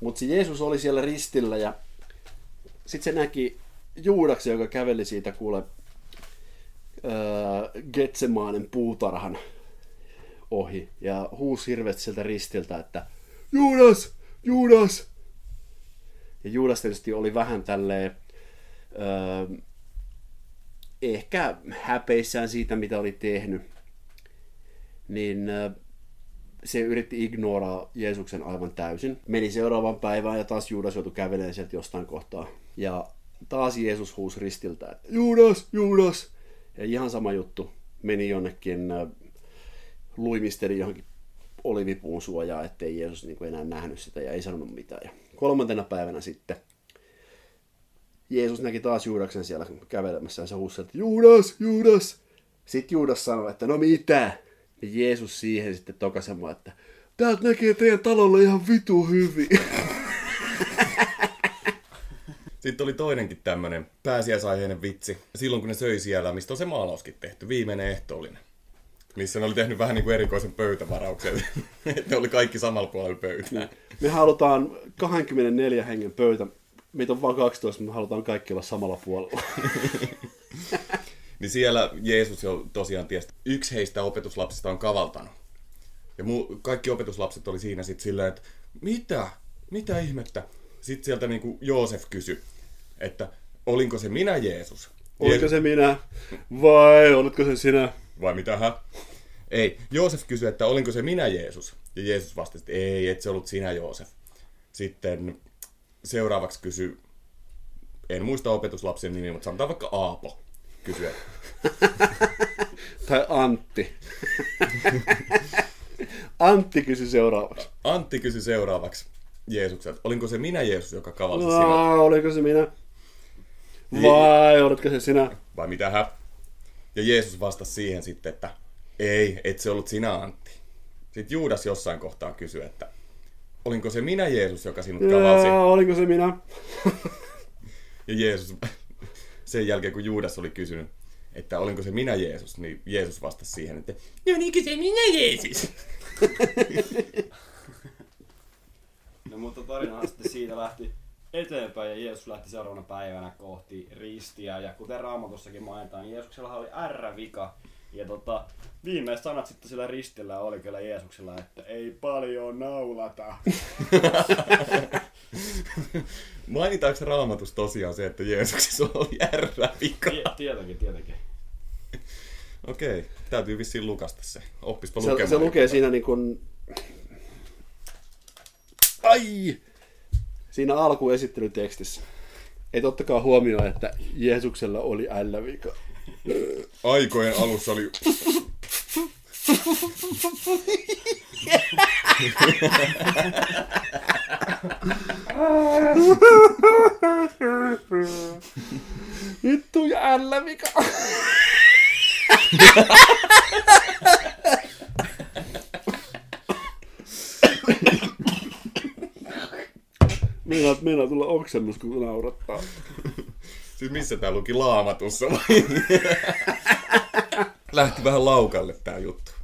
A: Mutta se Jeesus oli siellä ristillä ja sitten se näki Juudaksen, joka käveli siitä kuule öö, Getsemaanen puutarhan ohi ja huusi hirveästi sieltä ristiltä, että Juudas! Juudas! Ja Juudas tietysti oli vähän tälleen öö, ehkä häpeissään siitä, mitä oli tehnyt. Niin öö, se yritti ignoraa Jeesuksen aivan täysin. Meni seuraavaan päivään ja taas Juudas joutui kävelemään sieltä jostain kohtaa. Ja taas Jeesus huusi ristiltä, että Juudas, Juudas! Ja ihan sama juttu. Meni jonnekin, äh, luimisteli johonkin olivipuun suojaa, ettei Jeesus niin kuin enää nähnyt sitä ja ei sanonut mitään. Ja kolmantena päivänä sitten Jeesus näki taas Juudaksen siellä kävelemässä ja se huusi, että Juudas, Juudas! Sitten Juudas sanoi, että no mitä? Ja Jeesus siihen sitten tokasemaan, että täältä näkee teidän talolle ihan vitu hyvin.
B: Sitten oli toinenkin tämmönen pääsiäisaiheinen vitsi. Silloin kun ne söi siellä, mistä on se maalauskin tehty, viimeinen ehtoollinen. Missä ne oli tehnyt vähän niin kuin erikoisen pöytävarauksen. Ne oli kaikki samalla puolella pöytää.
A: Me halutaan 24 hengen pöytä. Meitä on vain 12, mutta me halutaan kaikki olla samalla puolella.
B: Niin siellä Jeesus jo tosiaan tiesi, yksi heistä opetuslapsista on kavaltanut. Ja mu- kaikki opetuslapset oli siinä sitten silleen, että mitä? Mitä ihmettä? Sitten sieltä niinku Joosef kysyi, että olinko se minä Jeesus?
A: Oliko se minä? Vai oletko se sinä?
B: Vai mitä hä? Ei. Joosef kysyi, että olinko se minä Jeesus? Ja Jeesus vastasi, että ei, et se ollut sinä Joosef. Sitten seuraavaksi kysyi, en muista opetuslapsen nimi, mutta sanotaan vaikka Aapo. Kysyi, että
A: Tai Antti. Antti kysyi seuraavaksi.
B: Antti kysyi seuraavaksi Jeesukselta, olinko se minä Jeesus, joka kavalsi?
A: No, oliko se minä? Vai oletko se sinä?
B: Vai mitä hä? Ja Jeesus vastasi siihen sitten, että ei, et se ollut sinä Antti. Sitten Juudas jossain kohtaa kysyi, että olinko se minä Jeesus, joka sinut kavalsi?
A: Ja, oliko se minä?
B: Ja Jeesus, sen jälkeen kun Juudas oli kysynyt, että olinko se minä Jeesus, niin Jeesus vastasi siihen, että no niinkö se minä Jeesus?
C: No mutta tarina sitten siitä lähti eteenpäin ja Jeesus lähti seuraavana päivänä kohti ristiä. Ja kuten Raamatussakin mainitaan, Jeesuksella oli R-vika. Ja tota, viimeiset sanat sitten sillä ristillä oli kyllä Jeesuksella, että ei paljon naulata.
B: Mainitaanko raamatus tosiaan se, että Jeesuksessa oli R-vika?
C: Tie- tietenkin, tietenkin.
B: Okei, täytyy vissiin lukasta se. Oppispa
A: Se,
B: lukemaan.
A: se lukee siinä niin kuin... Ai! Siinä alkuesittelytekstissä. Ei tottakaan huomioon, että Jeesuksella oli ällä-vika.
B: Aikojen alussa oli...
A: Vittu ja ällä-vika. Meinaa, meinaa tulla oksennus, kun naurattaa.
B: Siis missä tää luki laamatussa vai? Lähti vähän laukalle tää juttu.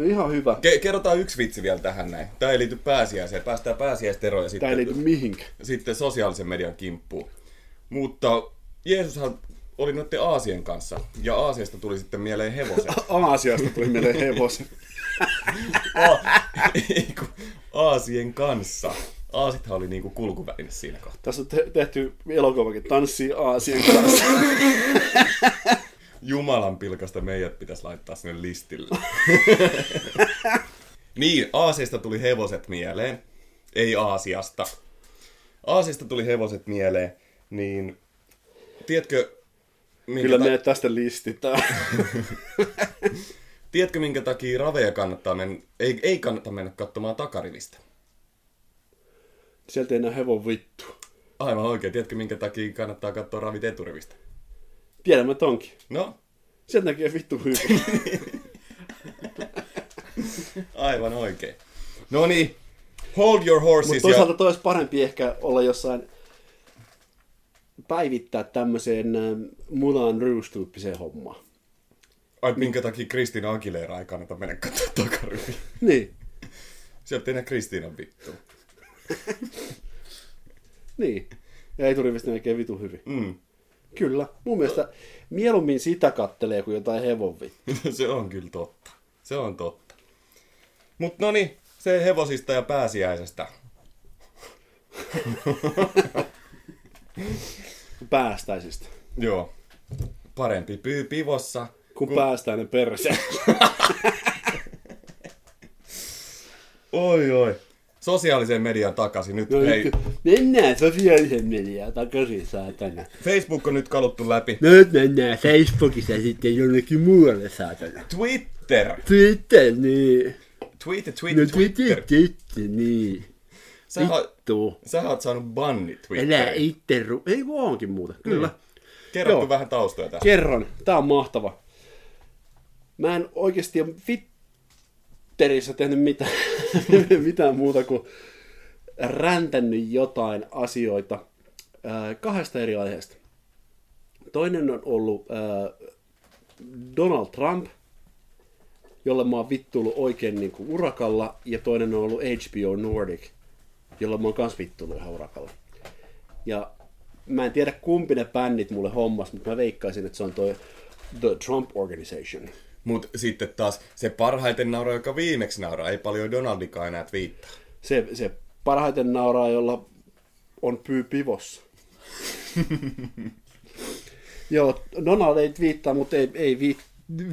A: No ihan hyvä.
B: Ke- kerrotaan yksi vitsi vielä tähän näin. Tää ei liity pääsiäiseen. Päästään pääsiäisteroon ja
A: Tää ei
B: sitten,
A: liity mihinkään.
B: sitten sosiaalisen median kimppuun. Mutta Jeesushan oli noiden Aasien kanssa. Ja Aasiasta tuli sitten mieleen hevoset.
A: Aasiasta tuli mieleen hevosen.
B: A- ei Aasien kanssa. Aasithan oli niinku kulkuväline siinä kohtaa.
A: Tässä on te- tehty elokuvakin Tanssii Aasien kanssa.
B: Jumalan pilkasta meidät pitäisi laittaa sinne listille. niin, Aasiasta tuli hevoset mieleen. Ei Aasiasta. Aasiasta tuli hevoset mieleen, niin tiedätkö, minkä,
A: Kyllä
B: ta-
A: meidät tästä listitään.
B: tiedätkö minkä takia raveja kannattaa mennä, ei, ei kannata mennä katsomaan takarivistä?
A: Sieltä ei näe hevon vittu.
B: Aivan oikein. Tiedätkö minkä takia kannattaa katsoa ravit eturivistä?
A: Tiedämme tonkin.
B: No,
A: Sieltä näkee vittu hyvin.
B: aivan oikein. No niin, hold your horses
A: Mutta toisaalta toi olisi parempi ehkä olla jossain päivittää tämmöiseen äh, Mulan Rouge-tyyppiseen hommaan.
B: Ai, minkä takia Kristiina Aguilera ei kannata mennä katsoa takariviä?
A: Niin,
B: Sieltä ei näe Kristiinan vittu.
A: niin. Ja eturivistä näkee vitu hyvin.
B: Mm.
A: Kyllä. Mun mielestä mieluummin sitä kattelee kuin jotain hevon vittu.
B: se on kyllä totta. Se on totta. Mut no niin, se hevosista ja pääsiäisestä.
A: Päästäisistä.
B: Joo. Parempi pyy pivossa.
A: Kun päästään ne perseen.
B: Oi oi. Sosiaalisen median takaisin nyt.
A: No,
B: Hei,
A: nyt, mennään sosiaalisen mediaan takaisin, saatana.
B: Facebook on nyt kaluttu läpi.
A: No nyt mennään Facebookissa sitten jonnekin muualle, saatana.
B: Twitter.
A: Twitter, niin.
B: Twitter,
A: No
B: Twitter,
A: Twitter,
B: Twitter.
A: Twitter, niin.
B: Sä,
A: Vittu.
B: sä oot saanut banni Twitteriin.
A: itse ru... Ei kun onkin muuta, kyllä.
B: Niin. Kerrotko
A: Joo.
B: vähän taustoja tästä?
A: Kerron, tää on mahtava. Mä en oikeasti ole Twitterissä tehnyt mitään, mitään muuta kuin räntänyt jotain asioita ää, kahdesta eri aiheesta. Toinen on ollut ää, Donald Trump, jolle mä oon vittuillut oikein niin kuin urakalla, ja toinen on ollut HBO Nordic, jolle mä oon kans vittuillut ihan urakalla. Ja mä en tiedä kumpi ne bändit mulle hommas, mutta mä veikkaisin, että se on toi The Trump Organization.
B: Mut sitten taas se parhaiten nauraa, joka viimeksi nauraa. Ei paljon Donaldikaan enää twiittaa.
A: Se, se parhaiten nauraa, jolla on pyy pivossa. Joo, Donald ei viittaa, mutta ei, ei vi,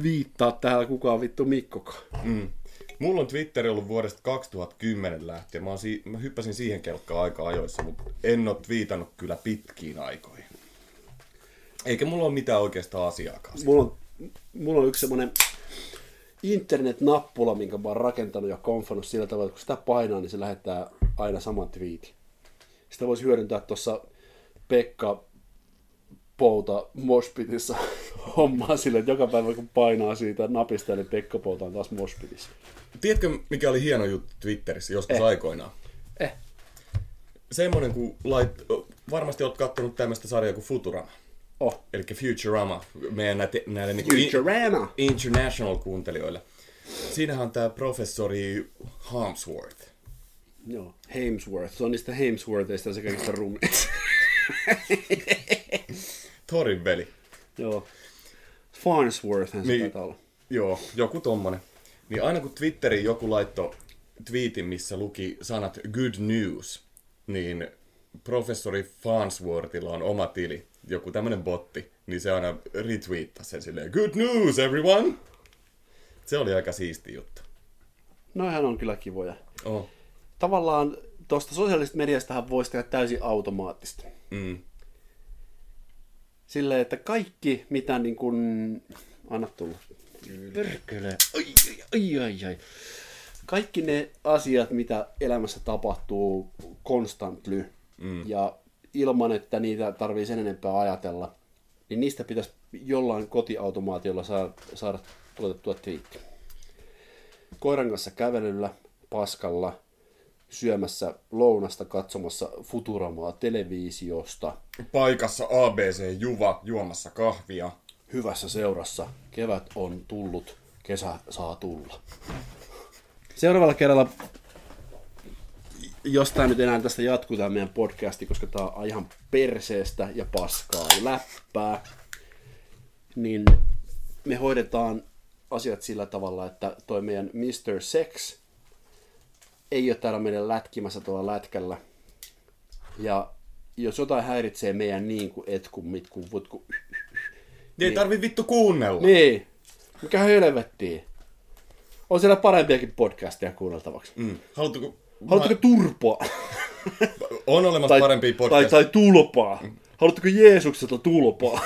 A: viittaa tähän kukaan vittu Mikkokaan.
B: Mm. Mulla on Twitter ollut vuodesta 2010 lähtien. Mä, si- mä hyppäsin siihen kelkkaan aika ajoissa, mutta en ole twiitannut kyllä pitkiin aikoihin. Eikä mulla ole mitään oikeastaan asiaakaan.
A: Mulla on, mulla on yksi semmonen internet-nappula, minkä mä oon rakentanut ja konfannut sillä tavalla, että kun sitä painaa, niin se lähettää aina saman twiitin. Sitä voisi hyödyntää tuossa Pekka Pouta Mospitissa hommaa sille, että joka päivä kun painaa siitä napista, niin Pekka Pouta on taas Mospitissa.
B: Tiedätkö, mikä oli hieno juttu Twitterissä joskus
A: Eh.
B: aikoinaan?
A: Eh,
B: Semmoinen, kun lait... varmasti oot kattonut tämmöistä sarjaa kuin Futurama.
A: Oh,
B: Eli Futurama, meidän näille, näille niinku
A: Futurama.
B: international-kuuntelijoille. Siinähän on tämä professori Harmsworth.
A: Joo, Hemsworth. Se on niistä Hemsworthista se kaikista rumit.
B: Thorin veli.
A: Joo. Farnsworth se
B: Niin.
A: taitaa olla.
B: Joo, joku tommonen. Niin aina kun Twitteriin joku laittoi twiitin, missä luki sanat good news, niin professori Farnsworthilla on oma tili, joku tämmönen botti, niin se aina retweettasi sen silleen, good news everyone! Se oli aika siisti juttu.
A: Noihän on kyllä kivoja.
B: Oh.
A: Tavallaan tuosta sosiaalisesta mediastahan voisi tehdä täysin automaattista.
B: Mm.
A: Silleen, että kaikki, mitä niin kuin... Anna tulla. Perkele. Ai, ai, ai, ai. Kaikki ne asiat, mitä elämässä tapahtuu constantly mm. ja ilman, että niitä tarvii sen enempää ajatella, niin niistä pitäisi jollain kotiautomaatiolla saada, saada tuotettua twiitti. Koiran kanssa kävelyllä, paskalla, syömässä lounasta, katsomassa Futuramaa televisiosta,
B: Paikassa ABC Juva juomassa kahvia.
A: hyvässä seurassa. Kevät on tullut, kesä saa tulla. Seuraavalla kerralla, jos tämä nyt enää tästä jatkuu tämä meidän podcasti, koska tämä on ihan perseestä ja paskaa ja läppää, niin me hoidetaan asiat sillä tavalla, että toi meidän Mr. Sex ei ole täällä meidän lätkimässä tuolla lätkällä, Ja jos jotain häiritsee meidän niin kuin et kun mit kun vut kun...
B: Ei tarvi vittu kuunnella.
A: Niin. Mikä helvettiä. On siellä parempiakin podcasteja kuunneltavaksi.
B: Mm. Haluatko...
A: Haluatteko turpoa?
B: On olemassa
A: tai,
B: parempia
A: tai,
B: podcasteja.
A: tai tulpaa? Haluatteko Jeesukselta tulpaa?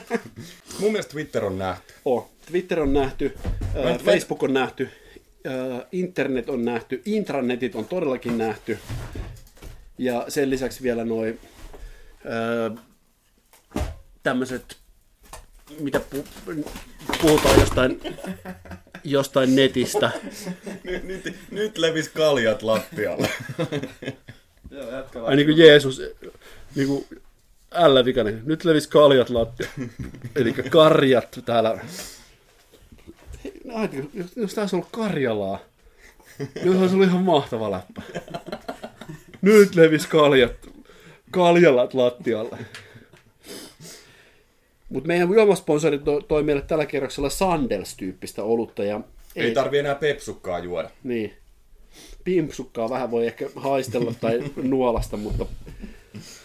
B: Mun mielestä Twitter on nähty.
A: oh. Twitter on nähty,
B: Mä en-
A: Facebook on nähty, ää, internet on nähty, intranetit on todellakin nähty. Ja sen lisäksi vielä noin tämmöiset, mitä pu- puhutaan jostain, jostain netistä.
B: Nyt, nyt, nyt levis kaljat lattialle.
C: Joo, jatka
A: Ai niin kuin Jeesus, niin kuin ällä vikainen. Nyt levis kaljat lattia. Eli karjat täällä. Ai, jos, jos tässä olisi ollut Karjalaa, niin olisi ollut ihan mahtava läppä. Nyt levis kaljat, kaljalat lattialle. Mutta meidän juomasponsori to, toi meille tällä kerroksella Sandels-tyyppistä olutta. Ja
B: Ei tarvi enää pepsukkaa juoda.
A: niin. Pimpsukkaa vähän voi ehkä haistella tai nuolasta, mutta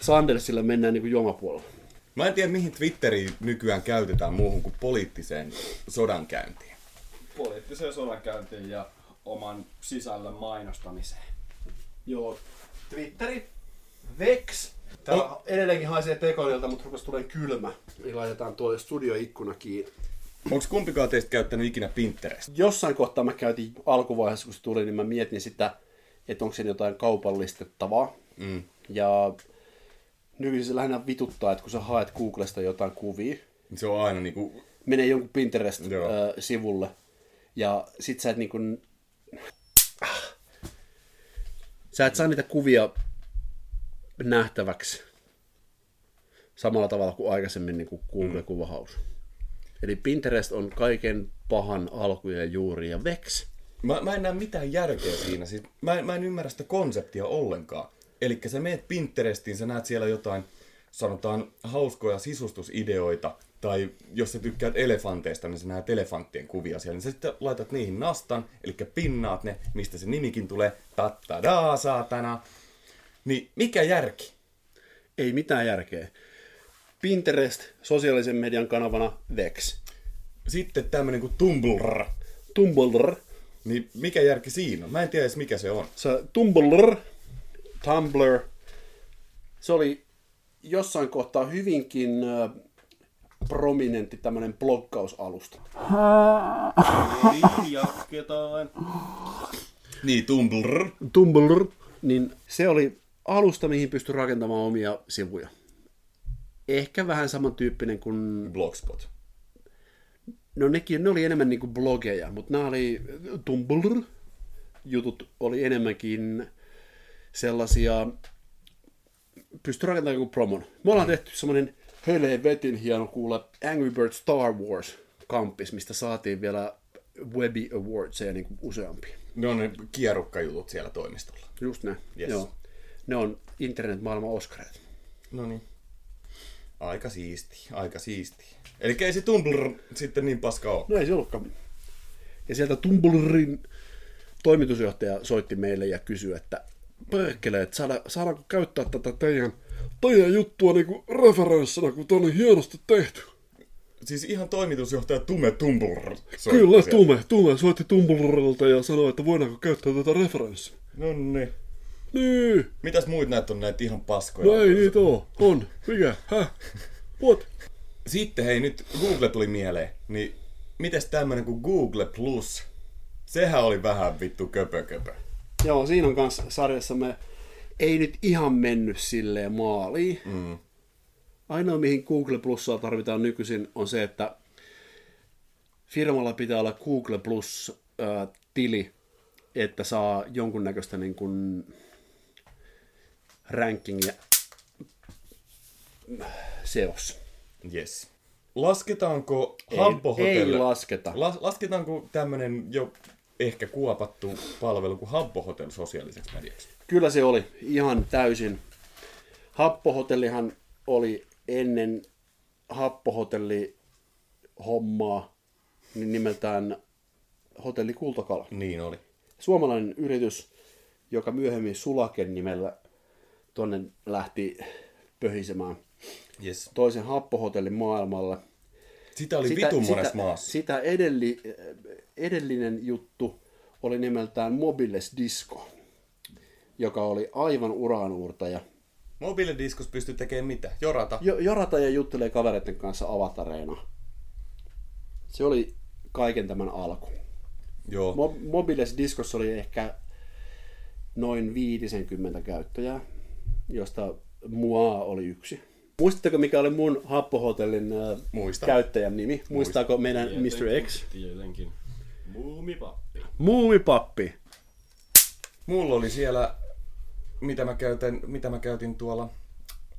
A: Sandelsilla mennään niin kuin juomapuolella.
B: Mä en tiedä, mihin Twitteri nykyään käytetään muuhun kuin poliittiseen sodankäyntiin.
C: poliittiseen sodankäyntiin ja oman sisällön mainostamiseen.
A: Joo. Twitteri, Vex. Täällä oh. edelleenkin haisee pekonilta, mutta rupesi tulee kylmä. Eli laitetaan tuo studioikkuna kiinni.
B: Onko kumpikaan teistä käyttänyt ikinä Pinterest?
A: Jossain kohtaa mä käytin alkuvaiheessa, kun se tuli, niin mä mietin sitä, että onko siinä jotain kaupallistettavaa.
B: Mm.
A: Ja nykyisin se lähinnä vituttaa, että kun sä haet Googlesta jotain kuvia,
B: Se on aina niinku...
A: menee jonkun. Pinterest-sivulle. Ja sit sä et niin kuin... Sä et saa niitä kuvia nähtäväksi samalla tavalla kuin aikaisemmin niin kuin Google-kuvahaus. Eli Pinterest on kaiken pahan alku ja juuri ja Vex.
B: Mä, mä en näe mitään järkeä siinä. Siis mä, en- mä en ymmärrä sitä konseptia ollenkaan. Eli sä meet Pinterestiin, sä näet siellä jotain, sanotaan, hauskoja sisustusideoita, tai jos sä tykkäät elefanteista, niin sä näet elefanttien kuvia siellä, niin sä sitten laitat niihin nastan, eli pinnaat ne, mistä se nimikin tulee, tattadaa saatana. Niin mikä järki?
A: Ei mitään järkeä. Pinterest sosiaalisen median kanavana Vex.
B: Sitten tämmönen kuin Tumblr.
A: Tumblr.
B: Niin mikä järki siinä on? Mä en tiedä edes mikä se on.
A: Se Tumblr, Tumblr, se oli jossain kohtaa hyvinkin prominentti tämmöinen bloggausalusta.
C: Eli jatketaan.
B: Niin, Tumblr.
A: Tumblr, niin se oli alusta, mihin pystyi rakentamaan omia sivuja. Ehkä vähän samantyyppinen kuin,
B: Blogspot.
A: no nekin, ne oli enemmän niin kuin blogeja, mutta nämä oli Tumblr, jutut oli enemmänkin sellaisia, pystyi rakentamaan joku promon. Me ollaan tehty semmoinen helvetin hieno kuule Angry Birds Star Wars kampis, mistä saatiin vielä Webby Awardsia niin kuin useampi.
B: Ne on ne kierukkajutut siellä toimistolla.
A: Just ne.
B: Yes.
A: Joo. Ne on internet-maailman Oscareita.
B: No niin. Aika siisti, aika siisti. Eli ei se Tumblr sitten niin paska ole.
A: No ei se ollutkaan. Ja sieltä Tumblrin toimitusjohtaja soitti meille ja kysyi, että perkele, että saada, saadaanko käyttää tätä teidän, teidän juttua niinku referenssina, kun tämä on hienosti tehty.
B: Siis ihan toimitusjohtaja Tume Tumblr. soitti
A: Kyllä,
B: siellä.
A: Tume, Tume soitti Tumblerilta ja sanoi, että voidaanko käyttää tätä referenssiä.
B: No niin.
A: Niin,
B: Mitäs muut näitä on näitä ihan paskoja?
A: no ei niitä oo. On. Mikä? Häh? What?
B: Sitten hei, nyt Google tuli mieleen. Niin mites tämmönen kuin Google Plus? Sehän oli vähän vittu köpö köpö.
A: Joo, siinä on kanssa sarjassamme ei nyt ihan mennyt silleen maaliin.
B: Mm.
A: Ainoa, mihin Google Plusaa tarvitaan nykyisin, on se, että firmalla pitää olla Google Plus-tili, että saa jonkunnäköistä niin kuin rankingia seos.
B: Yes. Lasketaanko
A: Ei,
B: Habbo-hotelli?
A: ei lasketa.
B: Las, lasketaanko tämmönen jo ehkä kuopattu palvelu kuin Habbo Hotel sosiaaliseksi mediaksi?
A: Kyllä se oli ihan täysin. Happohotellihan oli ennen happohotelli hommaa niin nimeltään Hotelli Kultakala.
B: Niin oli.
A: Suomalainen yritys, joka myöhemmin Sulaken nimellä tonne lähti pöhisemään
B: Yes.
A: toisen happohotellin maailmalle.
B: Sitä oli sitä, vitun monessa maassa.
A: Sitä edelli, edellinen juttu oli nimeltään Mobiles Disco, joka oli aivan uraanuurtaja.
B: Mobiilidiskos pystyy tekemään mitä? Jorata?
A: Jo, jorata ja juttelee kavereiden kanssa avatareina. Se oli kaiken tämän alku.
B: Joo.
A: Mo- Mobiles Discossa oli ehkä noin 50 käyttäjää, josta mua oli yksi. Muistatteko, mikä oli mun happohotellin äh,
B: Muistan.
A: käyttäjän nimi? Muistaako meidän Mr. X?
C: Tietenkin. Muumipappi.
A: Muumipappi.
B: Mulla oli siellä, mitä mä, käytän, mitä mä käytin tuolla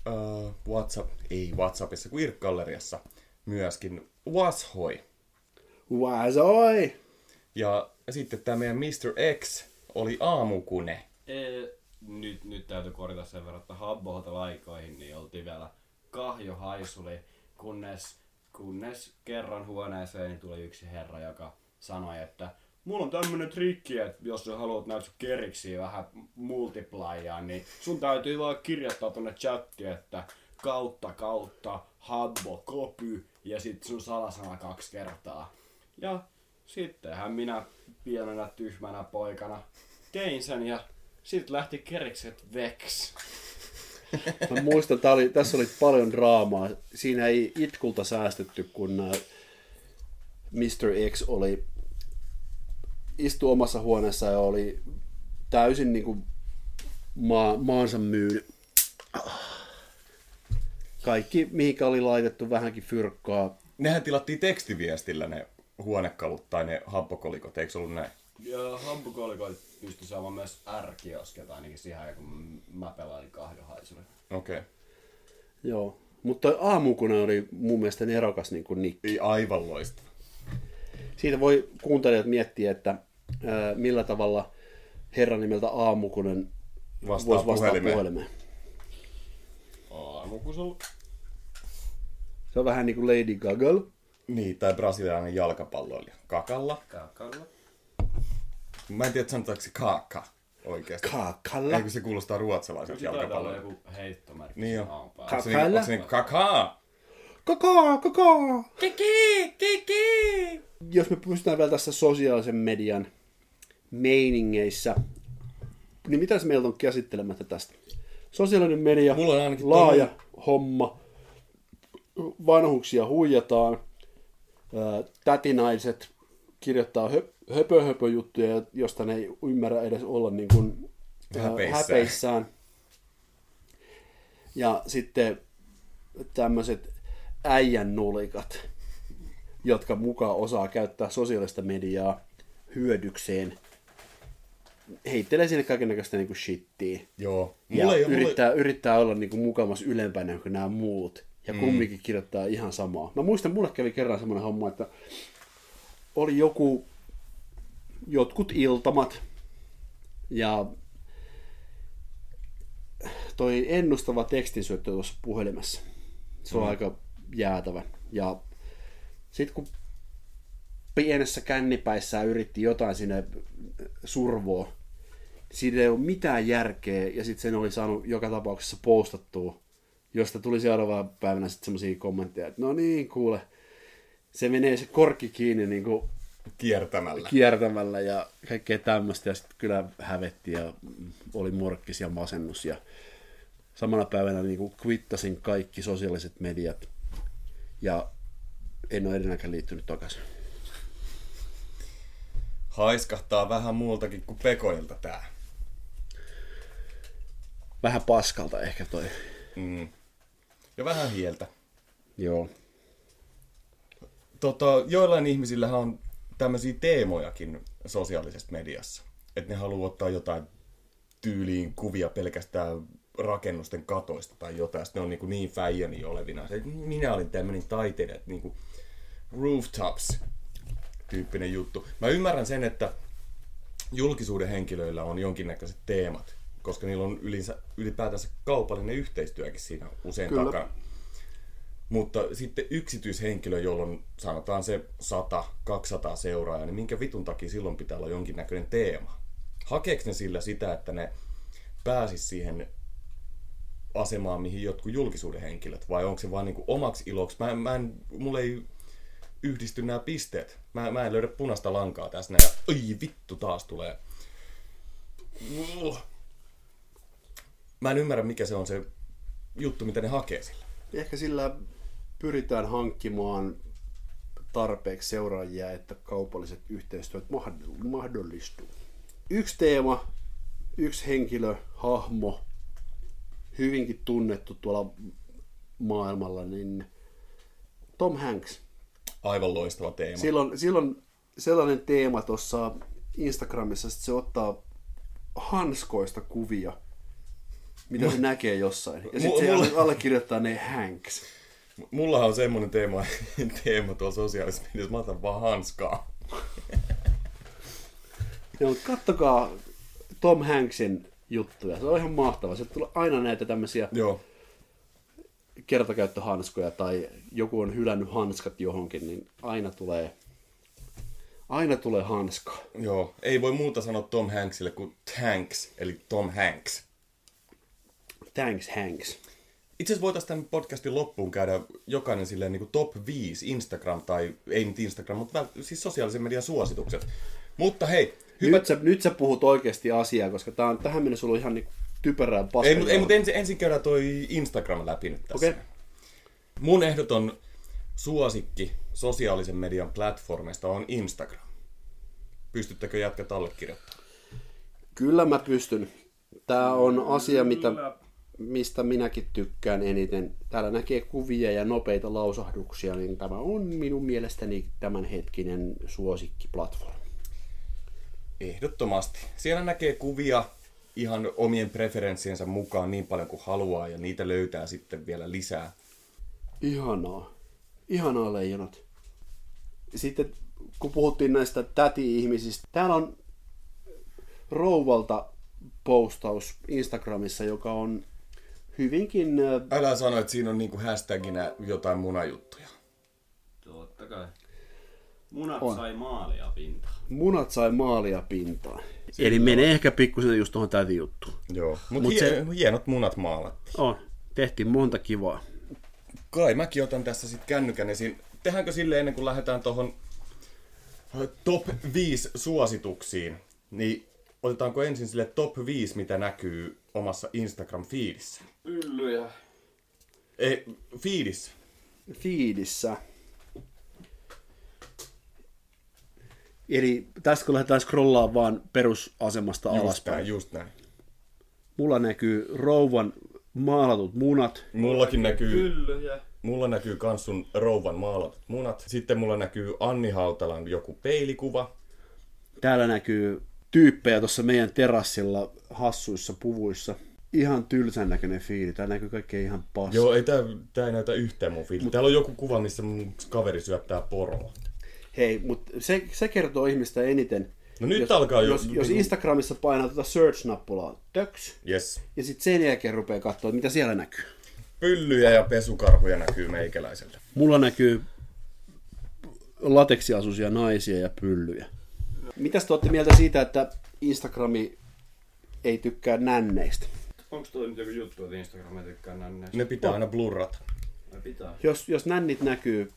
B: uh, WhatsApp, ei WhatsAppissa, kuin Irkkalleriassa myöskin Washoi.
A: Wazoi!
B: Ja sitten tämä meidän Mr. X oli aamukune.
C: Ee, nyt, nyt täytyy korjata sen verran, että Habbo Hotel aikoihin niin oltiin vielä kahjohaisuli, kunnes, kunnes kerran huoneeseen niin tuli yksi herra, joka sanoi, että mulla on tämmönen trikki, että jos sä haluat näitä keriksi vähän multiplyjaa, niin sun täytyy vaan kirjoittaa tonne chattiin, että kautta kautta Habbo kopy ja sitten sun salasana kaksi kertaa. Ja sittenhän minä pienenä tyhmänä poikana tein sen ja sitten lähti kerikset veks.
A: Mä muistan, tää oli, tässä oli paljon draamaa. Siinä ei itkulta säästetty, kun äh, Mr. X oli istu omassa huoneessa ja oli täysin niin kuin maa, maansa myynyt. Kaikki, mihinkä oli laitettu vähänkin fyrkkaa.
B: Nehän tilattiin tekstiviestillä ne huonekalut tai ne happokolikot, eikö ollut näin?
C: Ja hampukolikoit pystyi saamaan myös R-kioskelta ainakin siihen aikaan, kun mä pelailin kahjohaisuri.
B: Okei. Okay.
A: Joo. Mutta toi aamukune oli mun mielestä nerokas niin kuin nikki.
B: Ei aivan loistava.
A: Siitä voi kuuntelijat miettiä, että ää, millä tavalla herran nimeltä aamukunen
B: Vastaa
A: voisi vastata
B: puhelimeen.
A: puhelimeen.
C: Aamukusella.
A: Se on vähän niin kuin Lady Gaga.
B: Niin, tai brasilialainen jalkapalloilija. Kakalla.
C: Kakalla.
B: Mä en tiedä, sanotaanko se kaakka oikeasti.
A: Kakalla.
B: Eikö se kuulostaa ruotsalaiselta
C: Kyllä taitaa olla
B: jalkapalloilta?
C: joku heittomerkki.
B: Niin
C: siinä
B: jo.
C: aamun päällä.
B: Onko se, niinku, niinku kakaa?
A: Kakaa, kakaa.
B: Kiki, kiki.
A: Jos me pystytään vielä tässä sosiaalisen median meiningeissä, niin mitäs meiltä on käsittelemättä tästä? Sosiaalinen media,
B: Mulla on ainakin
A: laaja homma, vanhuksia huijataan, tätinaiset kirjoittaa hö, höpö, höpö juttuja, josta ne ei ymmärrä edes olla niin kuin, ää,
B: Häpeissään.
A: häpeissään. Ja sitten tämmöiset äijän nulikat, jotka mukaan osaa käyttää sosiaalista mediaa hyödykseen, heittelee sinne kaikenlaista niinku shittiä.
B: Joo.
A: Ja
B: Mulla mulla ei,
A: yrittää, yrittää olla niinku mukamas ylempänä kuin nämä muut. Ja mm. kumminkin kirjoittaa ihan samaa. Mä muistan, mulle kävi kerran semmoinen homma, että oli joku, jotkut iltamat, ja toi ennustava tekstinsyöttö tuossa puhelimessa. Se on mm. aika jäätävä. Ja sitten kun pienessä kännipäissään yritti jotain sinne survoa, siinä ei ole mitään järkeä, ja sitten sen oli saanut joka tapauksessa postattua, josta tuli seuraavana päivänä sitten semmoisia kommentteja, että no niin, kuule, se menee se korkki kiinni niin kuin
B: kiertämällä.
A: kiertämällä ja kaikkea tämmöistä, ja sitten kyllä hävetti ja oli morkkis ja masennus, ja samana päivänä niin kuin kvittasin kaikki sosiaaliset mediat, ja en ole edelleenkään liittynyt takaisin.
B: Haiskahtaa vähän muultakin kuin pekoilta tää.
A: Vähän paskalta ehkä toi.
B: Mm. Ja vähän hieltä.
A: Joo.
B: Tota, joillain ihmisillähän on tämmöisiä teemojakin sosiaalisessa mediassa. Että ne haluaa ottaa jotain tyyliin kuvia pelkästään rakennusten katoista tai jotain. Sitten ne on niin, kuin niin fäijäni olevina. Se, minä olin tämmöinen taiteilija, että niin kuin rooftops tyyppinen juttu. Mä ymmärrän sen, että julkisuuden henkilöillä on jonkinnäköiset teemat, koska niillä on ylinsä, ylipäätänsä kaupallinen yhteistyökin siinä usein
A: Kyllä.
B: takana. Mutta sitten yksityishenkilö, jolla on sanotaan se 100-200 seuraajaa, niin minkä vitun takia silloin pitää olla jonkinnäköinen teema? Hakeeko ne sillä sitä, että ne pääsis siihen asemaan, mihin jotkut julkisuuden henkilöt, vai onko se vaan niinku omaksi iloksi? Mä, mä en, mulla ei yhdisty nämä pisteet. Mä, mä en löydä punaista lankaa tässä näin, oi vittu taas tulee. Mä en ymmärrä, mikä se on se juttu, mitä ne hakee sillä.
A: Ehkä sillä pyritään hankkimaan tarpeeksi seuraajia, että kaupalliset yhteistyöt mahdollistuu. Yksi teema, yksi henkilö, hahmo, hyvinkin tunnettu tuolla maailmalla, niin Tom Hanks.
B: Aivan loistava teema.
A: Silloin, silloin sellainen teema tuossa Instagramissa, että se ottaa hanskoista kuvia, mitä se näkee jossain. Ja sitten se mulla... allekirjoittaa ne Hanks.
B: Mullahan on semmoinen teema, teema tuolla sosiaalisessa mediassa, mä otan vaan hanskaa.
A: Joo, kattokaa Tom Hanksin juttuja. Se on ihan mahtava. Se tulee aina näitä tämmöisiä
B: Joo.
A: kertakäyttöhanskoja tai joku on hylännyt hanskat johonkin, niin aina tulee, aina tulee hanska.
B: Joo, ei voi muuta sanoa Tom Hanksille kuin Tanks, eli Tom Hanks.
A: Thanks Hanks.
B: Itse asiassa voitaisiin tämän podcastin loppuun käydä jokainen silleen niin kuin top 5 Instagram, tai ei nyt Instagram, mutta siis sosiaalisen median suositukset. Mutta hei,
A: Hyvä. Nyt, sä, nyt sä puhut oikeasti asiaa, koska tää on tähän mennessä ollut ihan niin typerää paskaa.
B: Ei, mutta, ei, mutta ensin, ensin käydään toi Instagram läpi nyt tässä. Okay. Mun ehdoton suosikki sosiaalisen median platformista on Instagram. Pystyttekö jätkät allekirjoittamaan?
A: Kyllä mä pystyn. Tämä on asia, mitä, mistä minäkin tykkään eniten. Täällä näkee kuvia ja nopeita lausahduksia, niin tämä on minun mielestäni tämänhetkinen suosikkiplatformi.
B: Ehdottomasti. Siellä näkee kuvia ihan omien preferenssiensä mukaan niin paljon kuin haluaa ja niitä löytää sitten vielä lisää.
A: Ihanaa. Ihanaa leijonat. Sitten kun puhuttiin näistä täti-ihmisistä, täällä on rouvalta postaus Instagramissa, joka on hyvinkin...
B: Älä sano, että siinä on niinku hashtaginä jotain munajuttuja.
C: Totta kai. Munat on. sai maalia pintaan.
A: Munat sai maalia pintaan. Siinä Eli on. menee ehkä pikkusen just tuohon täytin juttu.
B: Joo, mutta Mut hie- se... hienot munat maalattiin.
A: On. Tehtiin monta kivaa.
B: Kai mäkin otan tässä sitten kännykän esiin. Tehdäänkö sille ennen kuin lähdetään tuohon top 5 suosituksiin, niin otetaanko ensin sille top 5, mitä näkyy omassa Instagram-fiidissä?
C: Yllyjä.
B: Ei, fiidissä.
A: Fiidissä. Eli tässä kun lähdetään scrollaamaan vaan perusasemasta
B: just
A: alaspäin.
B: Näin, just näin.
A: Mulla näkyy rouvan maalatut munat.
B: Mullakin näkyy...
C: Hyllyjä.
B: Mulla näkyy kans sun rouvan maalatut munat. Sitten mulla näkyy Anni Hautalan joku peilikuva.
A: Täällä näkyy tyyppejä tuossa meidän terassilla hassuissa puvuissa. Ihan tylsän näköinen fiili. Tää näkyy kaikkea ihan paska.
B: Joo, ei tää, tää ei näytä yhtään mun fiili. Mut... Täällä on joku kuva, missä mun kaveri syöttää poroa.
A: Hei, mutta se, se kertoo ihmistä eniten.
B: No nyt
A: jos,
B: alkaa jo.
A: Jos, jos Instagramissa painaa tuota search-nappulaa töks,
B: yes.
A: ja sitten sen jälkeen rupeaa katsoa, mitä siellä näkyy.
B: Pyllyjä ja pesukarhuja näkyy meikäläiselle.
A: Mulla näkyy lateksiasuisia naisia ja pyllyjä. Mitäs te olette mieltä siitä, että Instagrami ei tykkää nänneistä?
C: Onko toi nyt joku juttu, että Instagram ei tykkää nänneistä?
B: Ne pitää aina blurrata.
C: Ne pitää.
A: Jos, jos nännit näkyy,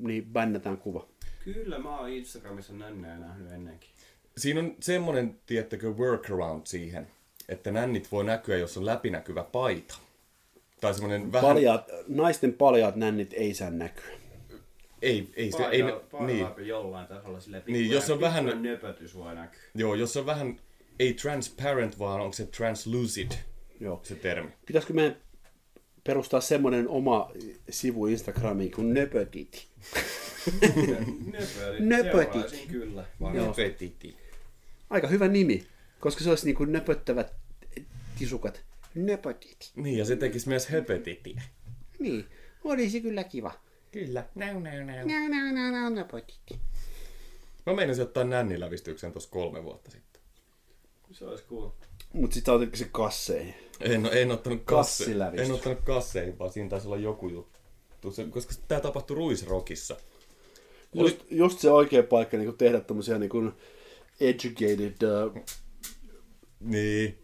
A: niin bännätään kuva.
C: Kyllä, mä oon Instagramissa nännejä nähnyt ennenkin.
B: Siinä on semmoinen, tiettäkö, workaround siihen, että nännit voi näkyä, jos on läpinäkyvä paita. Tai semmoinen vähän...
A: Paljaat, naisten paljaat nännit ei saa näkyä.
B: Ei, ei se, ei,
C: niin.
B: niin,
C: jollain tasolla sille
B: Niin, jos on vähän-
C: nöpötys voi näkyä.
B: joo, jos on vähän, ei transparent, vaan onko se translucid,
A: Joo.
B: se termi.
A: Pitäisikö me perustaa semmoinen oma sivu Instagramiin kuin Nöpötiti?
C: Nöpötit.
A: Nöpötit.
C: Kyllä.
A: Joo.
B: Petiti.
A: Aika hyvä nimi, koska se olisi niin kuin nöpöttävät tisukat. Nöpötiti.
B: Niin, ja se tekisi myös höpötitiä.
A: Niin, olisi kyllä kiva.
B: Kyllä. Näu, näu, näu.
A: Nää, nää, nää, nää, nöpötiti.
B: Mä meinasin ottaa nännilävistyksen tuossa kolme vuotta sitten.
C: Se olisi cool.
A: Mutta sitten otetko se kasseihin?
B: En, en ottanut kasse,
A: Kassilävistys.
B: en ottanut kasseihin, vaan siinä taisi olla joku juttu. Se, koska tämä tapahtui Ruisrockissa.
A: Just, just se oikea paikka niin tehdä tämmöisiä niin kuin educated uh,
B: Niin.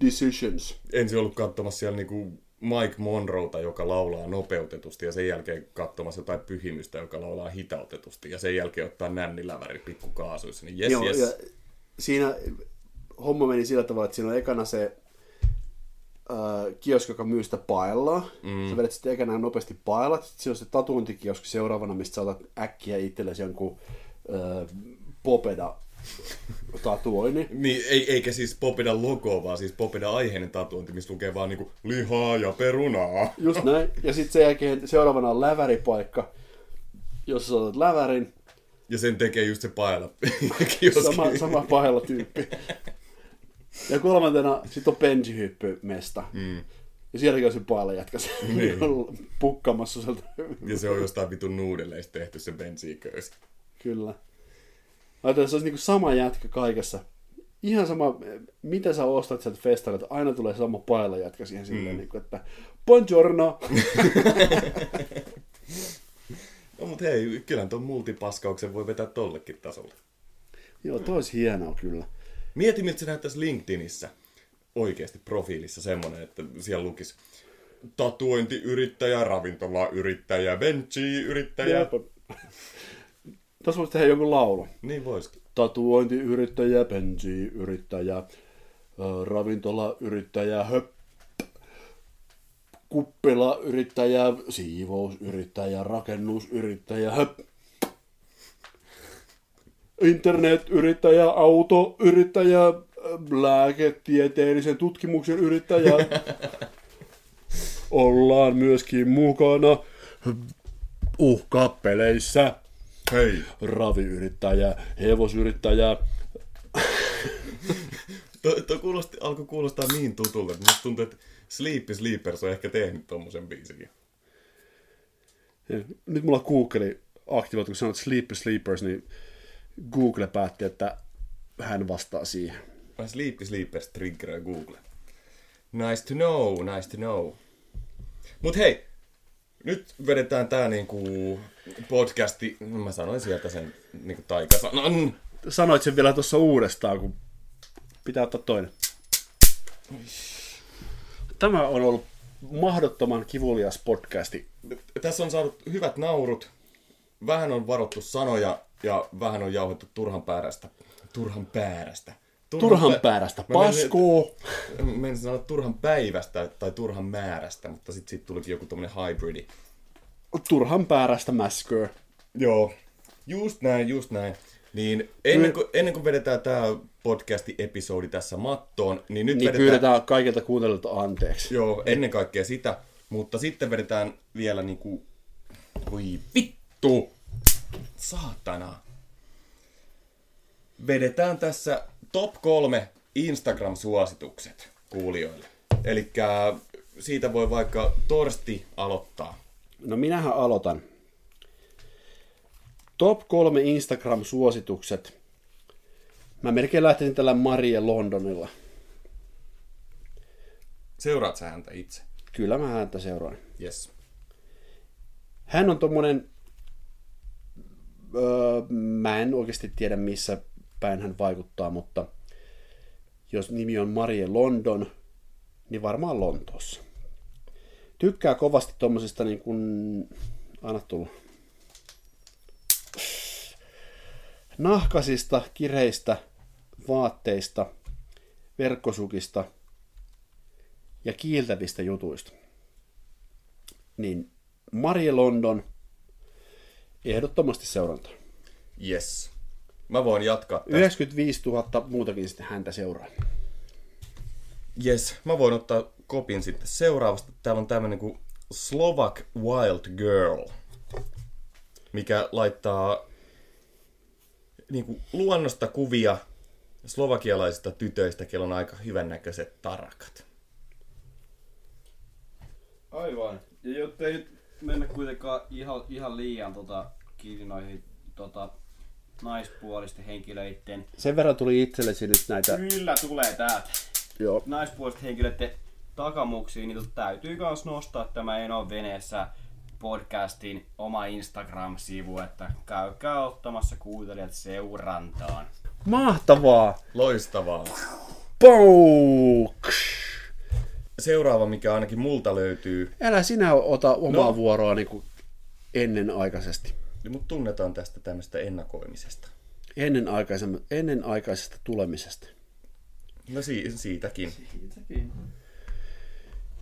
A: decisions.
B: ensin ollut katsomassa siellä niinku Mike Monroeta, joka laulaa nopeutetusti, ja sen jälkeen katsomassa jotain pyhimystä, joka laulaa hitautetusti, ja sen jälkeen ottaa nänniläväri pikkukaasuissa. Niin jes,
A: Joo,
B: jes.
A: ja siinä homma meni sillä tavalla, että siinä on ekana se äh, kioski, joka myy sitä paellaa. Mm. Sä vedät sitten ekana nopeasti paellat. Sitten siinä on se tatuointikioski seuraavana, mistä sä otat äkkiä itsellesi jonkun äh, popeda tatuoinnin.
B: Niin, ei, eikä siis Popeda logo, vaan siis Popeda aiheinen tatuointi, missä lukee vaan niinku lihaa ja perunaa.
A: Just näin. Ja sitten sen jälkeen seuraavana on läväripaikka, jossa sä otat lävärin.
B: Ja sen tekee just se paella.
A: Sama, sama paella tyyppi. Ja kolmantena sitten on benjihyppymesta. Mm. Ja sielläkin on se paella jätkä niin. pukkamassa sieltä.
B: Ja se on jostain vitun nuudeleista tehty se bensiiköysi.
A: Kyllä. Ajatellaan, se olisi niinku sama jätkä kaikessa. Ihan sama, mitä sä ostat sieltä festarilta, aina tulee sama paella jätkä siihen silleen, mm. niin kuin, että buongiorno!
B: No mut hei, kyllä tuon multipaskauksen voi vetää tollekin tasolle.
A: Joo, toi olisi hienoa kyllä.
B: Mieti, miltä se näyttäisi LinkedInissä oikeasti profiilissa semmonen, että siellä lukisi tatuointiyrittäjä, ravintolayrittäjä, benchi-yrittäjä.
A: Tässä voisi tehdä jonkun laulu.
B: Niin voisikin.
A: Tatuointiyrittäjä, benji-yrittäjä, ö, ravintolayrittäjä, höp, kuppilayrittäjä, siivousyrittäjä, rakennusyrittäjä, höp, internetyrittäjä, autoyrittäjä, lääketieteellisen tutkimuksen yrittäjä. Ollaan myöskin mukana uhkapeleissä
B: Hei.
A: raviyrittäjä, hevosyrittäjä.
B: Tuo to kuulosti, alkoi kuulostaa niin tutulta, että musta tuntuu, että Sleepy Sleepers on ehkä tehnyt tommosen biisikin.
A: Nyt mulla Google aktivoitu, kun sanot Sleepy Sleepers, niin Google päätti, että hän vastaa siihen.
B: Vai Sleepy Sleepers triggeröi Google. Nice to know, nice to know. Mut hei, nyt vedetään tää niinku podcasti, mä sanoin sieltä sen niinku taikasanan.
A: Sanoit sen vielä tuossa uudestaan, kun pitää ottaa toinen. Tämä on ollut mahdottoman kivulias podcasti.
B: Tässä on saanut hyvät naurut, vähän on varottu sanoja ja vähän on jauhettu turhan päärästä. Turhan päärästä.
A: Turhan päärästä
B: Mä menin-
A: paskoo.
B: Menisin sanoa turhan päivästä tai turhan määrästä, mutta sitten siitä tulikin joku tommonen hybridi.
A: Turhan päärästä mäskö.
B: Joo, just näin, just näin. Niin ennen kuin, ennen kuin vedetään tämä podcasti-episodi tässä mattoon, niin nyt
A: Niin
B: vedetään...
A: pyydetään kaikilta kuuntelijoilta anteeksi.
B: Joo, ennen kaikkea sitä, mutta sitten vedetään vielä niinku... Voi vittu! Saatana! Vedetään tässä top kolme Instagram-suositukset kuulijoille. Eli siitä voi vaikka Torsti aloittaa.
A: No minähän aloitan. Top kolme Instagram-suositukset. Mä melkein lähtisin tällä Marie Londonilla.
B: Seuraat sä häntä itse?
A: Kyllä mä häntä seuraan.
B: Yes.
A: Hän on tommonen... Öö, mä en oikeasti tiedä missä päin hän vaikuttaa, mutta jos nimi on Marie London, niin varmaan Lontoossa. Tykkää kovasti tommosista niin kuin... Anna tulla. Nahkasista, kireistä vaatteista, verkkosukista ja kiiltävistä jutuista. Niin Marie London ehdottomasti seurantaa.
B: Yes. Mä voin jatkaa tästä.
A: 95 000 muutakin sitten häntä seuraa.
B: Yes, mä voin ottaa kopin sitten seuraavasta. Täällä on tämmönen kuin Slovak Wild Girl, mikä laittaa niinku luonnosta kuvia slovakialaisista tytöistä, kello on aika hyvännäköiset tarakat.
C: Aivan. Ja jotta ei nyt mennä kuitenkaan ihan, ihan liian tota, kiinni noihin tota, naispuolisten henkilöiden.
A: Sen verran tuli itsellesi nyt näitä...
C: Kyllä tulee täältä.
A: Joo.
C: Naispuolisten henkilöiden takamuksiin, niin täytyy myös nostaa tämä Eno Veneessä podcastin oma Instagram-sivu, että käykää ottamassa kuuntelijat seurantaan.
A: Mahtavaa!
B: Loistavaa.
A: Pouks!
B: Seuraava, mikä ainakin multa löytyy,
A: Älä sinä ota omaa
B: No.
A: vuoroa niin kuin ennenaikaisesti.
B: niin mut tunnetaan tästä tämmöistä ennakoimisesta.
A: Ennen, ennen aikaisesta tulemisesta.
B: No si- siitäkin.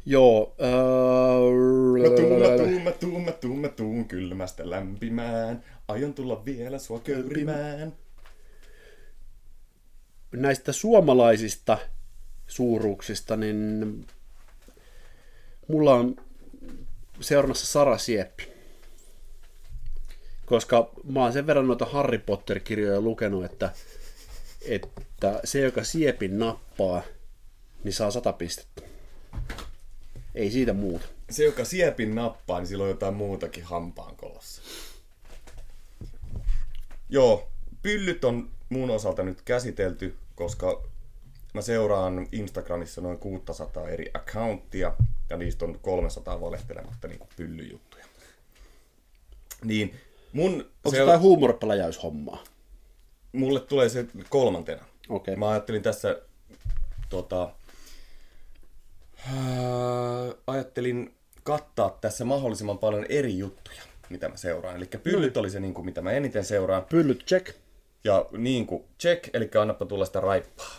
A: Joo.
B: Mä tuun, mä tuun, mä tuun, mä tuun, mä tuun kylmästä lämpimään. Aion tulla vielä sua köyrimään.
A: näistä suomalaisista suuruuksista, niin mulla on seurannassa Sara Sieppi. Koska mä oon sen verran noita Harry Potter-kirjoja lukenut, että, että se, joka Siepin nappaa, niin saa sata pistettä. Ei siitä muuta.
B: Se, joka siepin nappaa, niin sillä on jotain muutakin hampaankolossa. Joo, pyllyt on mun osalta nyt käsitelty, koska mä seuraan Instagramissa noin 600 eri accounttia, ja niistä on 300 valehtelematta niin kuin pyllyjuttuja. Niin mun,
A: Onko
B: se,
A: jotain huumoripläjäyshommaa?
B: mulle tulee se kolmantena.
A: Okei.
B: Mä ajattelin tässä, tota, ajattelin kattaa tässä mahdollisimman paljon eri juttuja, mitä mä seuraan. Eli pyllyt oli se, niin kuin, mitä mä eniten seuraan.
A: Pyllyt check.
B: Ja niin kuin check, eli annappa tulla sitä raippaa.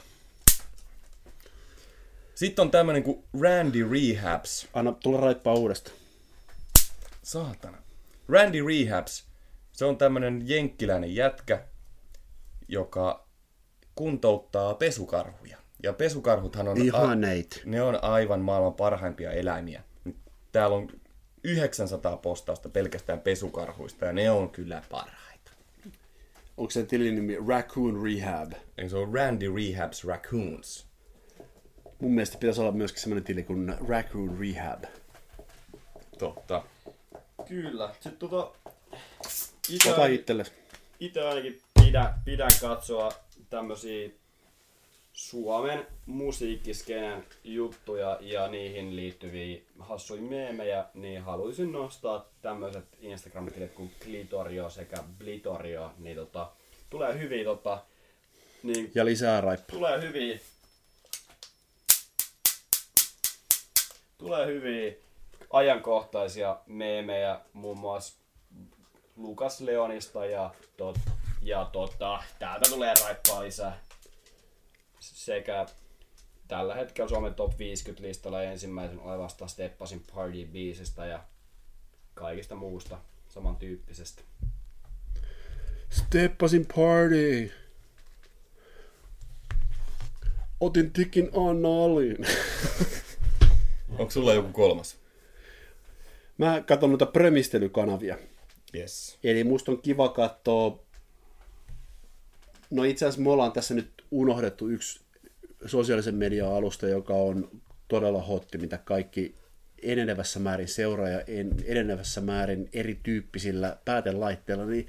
B: Sitten on tämmönen kuin Randy Rehabs.
A: Anna tulla raippaa uudestaan.
B: Saatana. Randy Rehabs. Se on tämmönen jenkkiläinen jätkä, joka kuntouttaa pesukarhuja. Ja pesukarhuthan on...
A: Ihaneit.
B: Ne on aivan maailman parhaimpia eläimiä. Täällä on 900 postausta pelkästään pesukarhuista ja ne on kyllä parhaita.
A: Onko se tilin nimi Raccoon Rehab?
B: Eli se on Randy Rehabs Raccoons.
A: Mun mielestä pitäisi olla myöskin semmoinen tili kuin Raccoon Rehab.
B: Totta.
C: Kyllä. Sitten tota... Itse,
A: Ota itsellesi.
C: itse ainakin pidän, pidän katsoa tämmösiä Suomen musiikkiskenen juttuja ja niihin liittyviä hassuja meemejä, niin haluaisin nostaa tämmöiset Instagram-tilit kuin Glitorio sekä Blitorio, niin tota, tulee hyviä tota, niin
A: Ja lisää raippaa.
C: tulee hyviä tulee hyviä ajankohtaisia meemejä muun muassa Lukas Leonista ja, tot, ja tota, täältä tulee raippaa lisää. Sekä tällä hetkellä Suomen top 50 listalla ensimmäisen olevasta Steppasin Party biisistä ja kaikista muusta samantyyppisestä.
A: Steppasin party. Otin tikin analin.
B: Onko sulla joku kolmas?
A: Mä katson noita prömistelykanavia.
B: Yes.
A: Eli musta on kiva katsoa... No itse asiassa me ollaan tässä nyt unohdettu yksi sosiaalisen median alusta, joka on todella hotti, mitä kaikki enenevässä määrin seuraa ja en- enenevässä määrin erityyppisillä päätelaitteilla, niin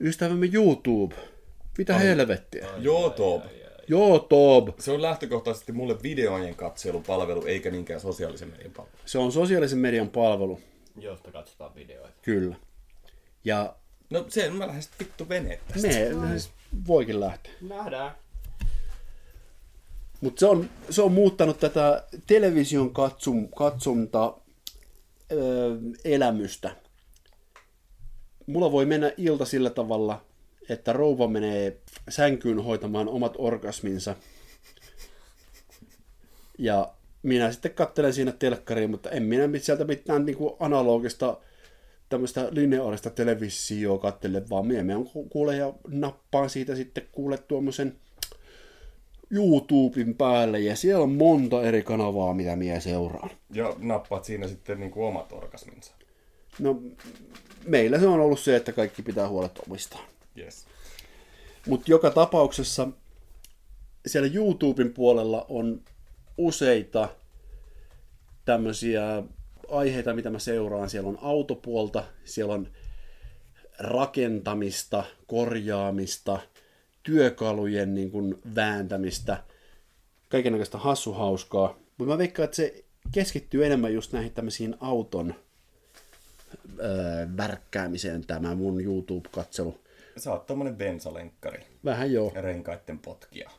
A: ystävämme YouTube. Mitä helvettiä?
B: Joo, Top.
A: YouTube.
B: Se on lähtökohtaisesti mulle videojen katselupalvelu, eikä niinkään sosiaalisen median palvelu.
A: Se on sosiaalisen median palvelu,
C: Josta katsotaan videoita.
A: kyllä. Ja
B: No se, mä lähden sitten vittu veneet tästä.
A: me, me voikin lähteä.
C: Nähdään.
A: Mutta se on, se on muuttanut tätä television katsum, katsonta ö, elämystä. Mulla voi mennä ilta sillä tavalla, että rouva menee sänkyyn hoitamaan omat orgasminsa. Ja minä sitten katselen siinä telkkariin, mutta en minä sieltä mitään niin kuin analogista tämmöistä lineaarista televisioa katsele, vaan minä kuule ja nappaan siitä sitten kuule tuommoisen YouTuben päälle ja siellä on monta eri kanavaa, mitä minä seuraan.
B: Ja nappaat siinä sitten niinku omat orgasminsa.
A: No, meillä se on ollut se, että kaikki pitää huolet omistaan.
B: Yes.
A: Mutta joka tapauksessa siellä YouTuben puolella on useita tämmöisiä aiheita, mitä mä seuraan. Siellä on autopuolta, siellä on rakentamista, korjaamista, työkalujen niin kuin vääntämistä, kaikenlaista hassuhauskaa. Mutta mä veikkaan, että se keskittyy enemmän just näihin tämmöisiin auton öö, värkkäämiseen tämä mun YouTube-katselu.
B: Sä oot tommonen bensalenkkari
A: Vähän joo.
B: ja renkaitten potkija.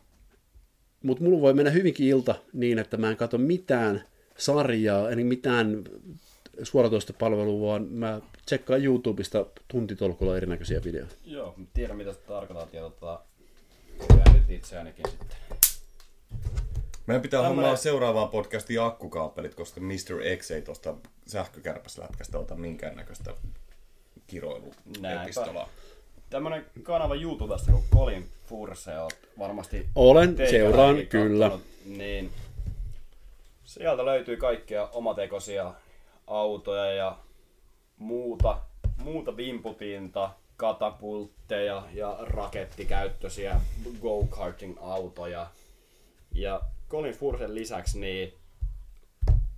A: Mutta mulla voi mennä hyvinkin ilta niin, että mä en katso mitään sarjaa, eli mitään suoratoistopalvelua, vaan mä tsekkaan YouTubesta tuntitolkulla erinäköisiä videoita.
C: Joo, tiedän mitä sä tarkoitat ja tota, nyt itseänikin sitten.
B: Meidän pitää Tämmönen... hommaa seuraavaan podcastiin akkukaapelit, koska Mr. X ei tuosta sähkökärpäslätkästä ota minkäännäköistä kiroiluepistolaa.
C: Tämmönen kanava YouTubesta kuin Colin Furse, oot varmasti...
A: Olen, seuraan, kyllä.
C: Niin sieltä löytyy kaikkea omatekoisia autoja ja muuta, muuta vimputinta, katapultteja ja rakettikäyttöisiä go-karting autoja. Ja Colin Fursen lisäksi niin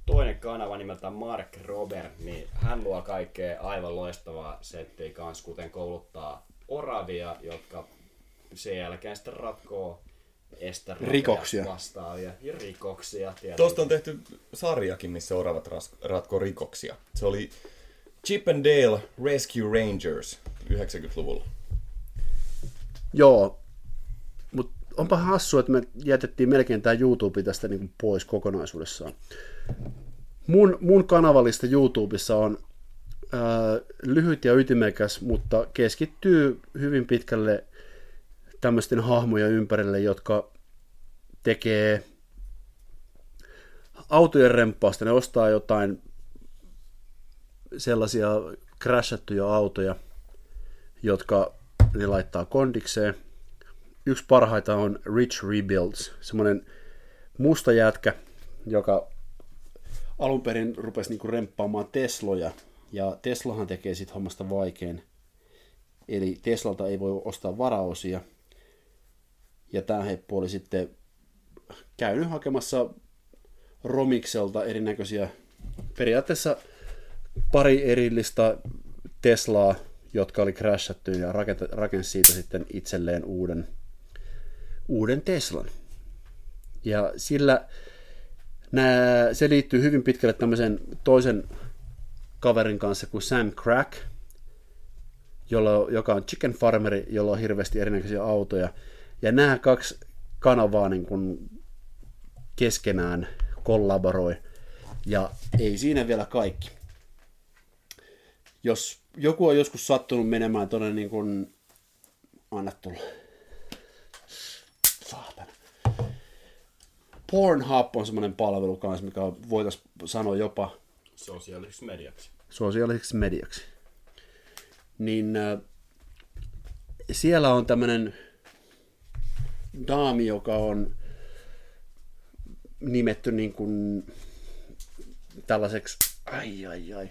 C: toinen kanava nimeltä Mark Robert, niin hän luo kaikkea aivan loistavaa settiä kanssa, kuten kouluttaa oravia, jotka sen jälkeen sitten ratkoo estä
A: rikoksia
C: vastaavia ja rikoksia. Tietenkin.
B: Tuosta on tehty sarjakin, missä oravat ratko rikoksia. Se oli Chip and Dale Rescue Rangers 90-luvulla.
A: Joo, mutta onpa hassu, että me jätettiin melkein tämä YouTube tästä niin pois kokonaisuudessaan. Mun, mun kanavallista YouTubessa on ää, lyhyt ja ytimekäs, mutta keskittyy hyvin pitkälle tämmöisten hahmoja ympärille, jotka tekee autojen remppausta. Ne ostaa jotain sellaisia crashattuja autoja, jotka ne laittaa kondikseen. Yksi parhaita on Rich Rebuilds, semmoinen musta jätkä, joka alun perin rupesi niinku remppaamaan Tesloja, ja Teslahan tekee sitten hommasta vaikein. Eli Teslalta ei voi ostaa varaosia, ja tämä heppu oli sitten käynyt hakemassa Romikselta erinäköisiä, periaatteessa pari erillistä Teslaa, jotka oli crashattu ja rakensi siitä sitten itselleen uuden, uuden Teslan. Ja sillä nää, se liittyy hyvin pitkälle tämmöisen toisen kaverin kanssa kuin Sam Crack, jolla, joka on chicken farmeri, jolla on hirveästi erinäköisiä autoja. Ja nämä kaksi kanavaa niin kuin keskenään kollaboroi. Ja ei siinä vielä kaikki. Jos joku on joskus sattunut menemään tuonne niin kuin... Anna tulla. Saatana. Pornhub on semmoinen palvelu kanssa, mikä voitaisiin sanoa jopa...
C: Sosiaaliseksi mediaksi.
A: Sosiaaliseksi mediaksi. Niin äh, siellä on tämmöinen daami, joka on nimetty niin kuin tällaiseksi, ai ai ai,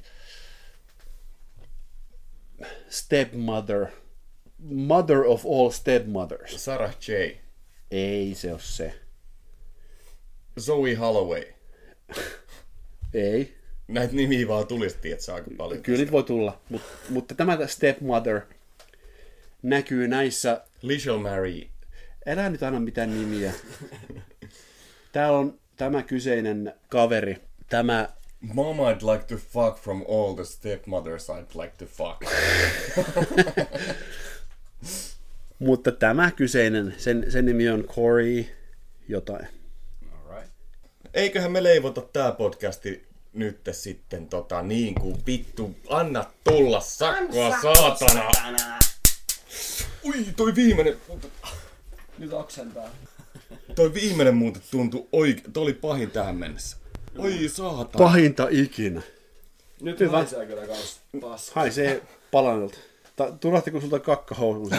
A: stepmother, mother of all stepmothers.
B: Sarah J.
A: Ei se ole se.
B: Zoe Holloway.
A: Ei.
B: Näitä nimiä vaan tulisi, että aika paljon.
A: Kyllä niitä voi tulla, mutta, mutta tämä stepmother näkyy näissä...
B: Lichel Marie.
A: Älä nyt anna mitään nimiä. Täällä on tämä kyseinen kaveri, tämä...
B: Mom, I'd like to fuck from all the stepmothers I'd like to fuck.
A: Mutta tämä kyseinen, sen, sen nimi on Corey jotain.
C: Alright.
B: Eiköhän me leivota tää podcasti nyt sitten tota niin kuin vittu, anna tulla sakkoa, saatana. saatana. Ui, toi viimeinen.
C: Nyt oksentaa.
B: Toi viimeinen muuten tuntui oikein, toi oli pahin tähän mennessä. Oi saatana.
A: Pahinta ikinä.
C: Nyt Hyvä. haisee kyllä kans paska.
A: Haisee palanelta. Tulahtiko sulta kakkahousun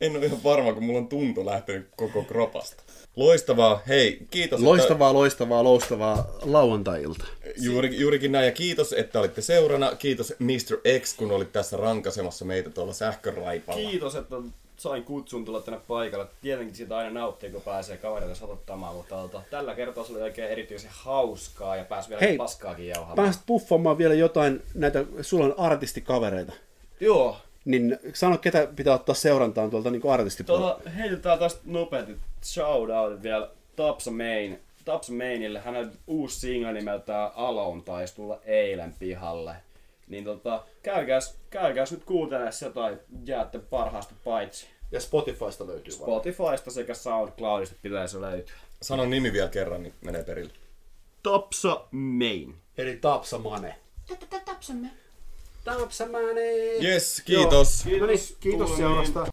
B: en ole ihan varma, kun mulla on tunto lähtenyt koko kropasta. Loistavaa, hei, kiitos.
A: Loistavaa, että... loistavaa, loistavaa lauantai-ilta.
B: Juuri, juurikin näin, ja kiitos, että olitte seurana. Kiitos Mr. X, kun olit tässä rankasemassa meitä tuolla sähköraipalla.
C: Kiitos, että sain kutsun tulla tänne paikalle. Tietenkin siitä aina nauttii, kun pääsee kavereita satottamaan, mutta tota, tällä kertaa se oli oikein erityisen hauskaa ja pääsi vielä Hei, paskaakin jauhamaan.
A: Pääsit puffaamaan vielä jotain näitä, sulla on artistikavereita.
C: Joo.
A: Niin sano, ketä pitää ottaa seurantaan tuolta niin artistipuolelta.
C: Tuota, heitetään tästä nopeasti shoutout vielä Tapsa Main. Tapsa Mainille, hänen uusi single nimeltään Alone taisi tulla eilen pihalle. Niin tota, käykääs, käykääs nyt kuuntelemaan jotain jäätte parhaasta paitsi.
A: Ja Spotifysta löytyy.
C: Spotifysta sekä SoundCloudista pitäisi löytyä.
B: Sano nimi vielä kerran, niin menee perille.
C: Topsa Main.
A: Eli Tapsamane.
D: Tapsamme.
A: Tapsamane!
B: Yes, kiitos.
A: No niin, kiitos seurasta.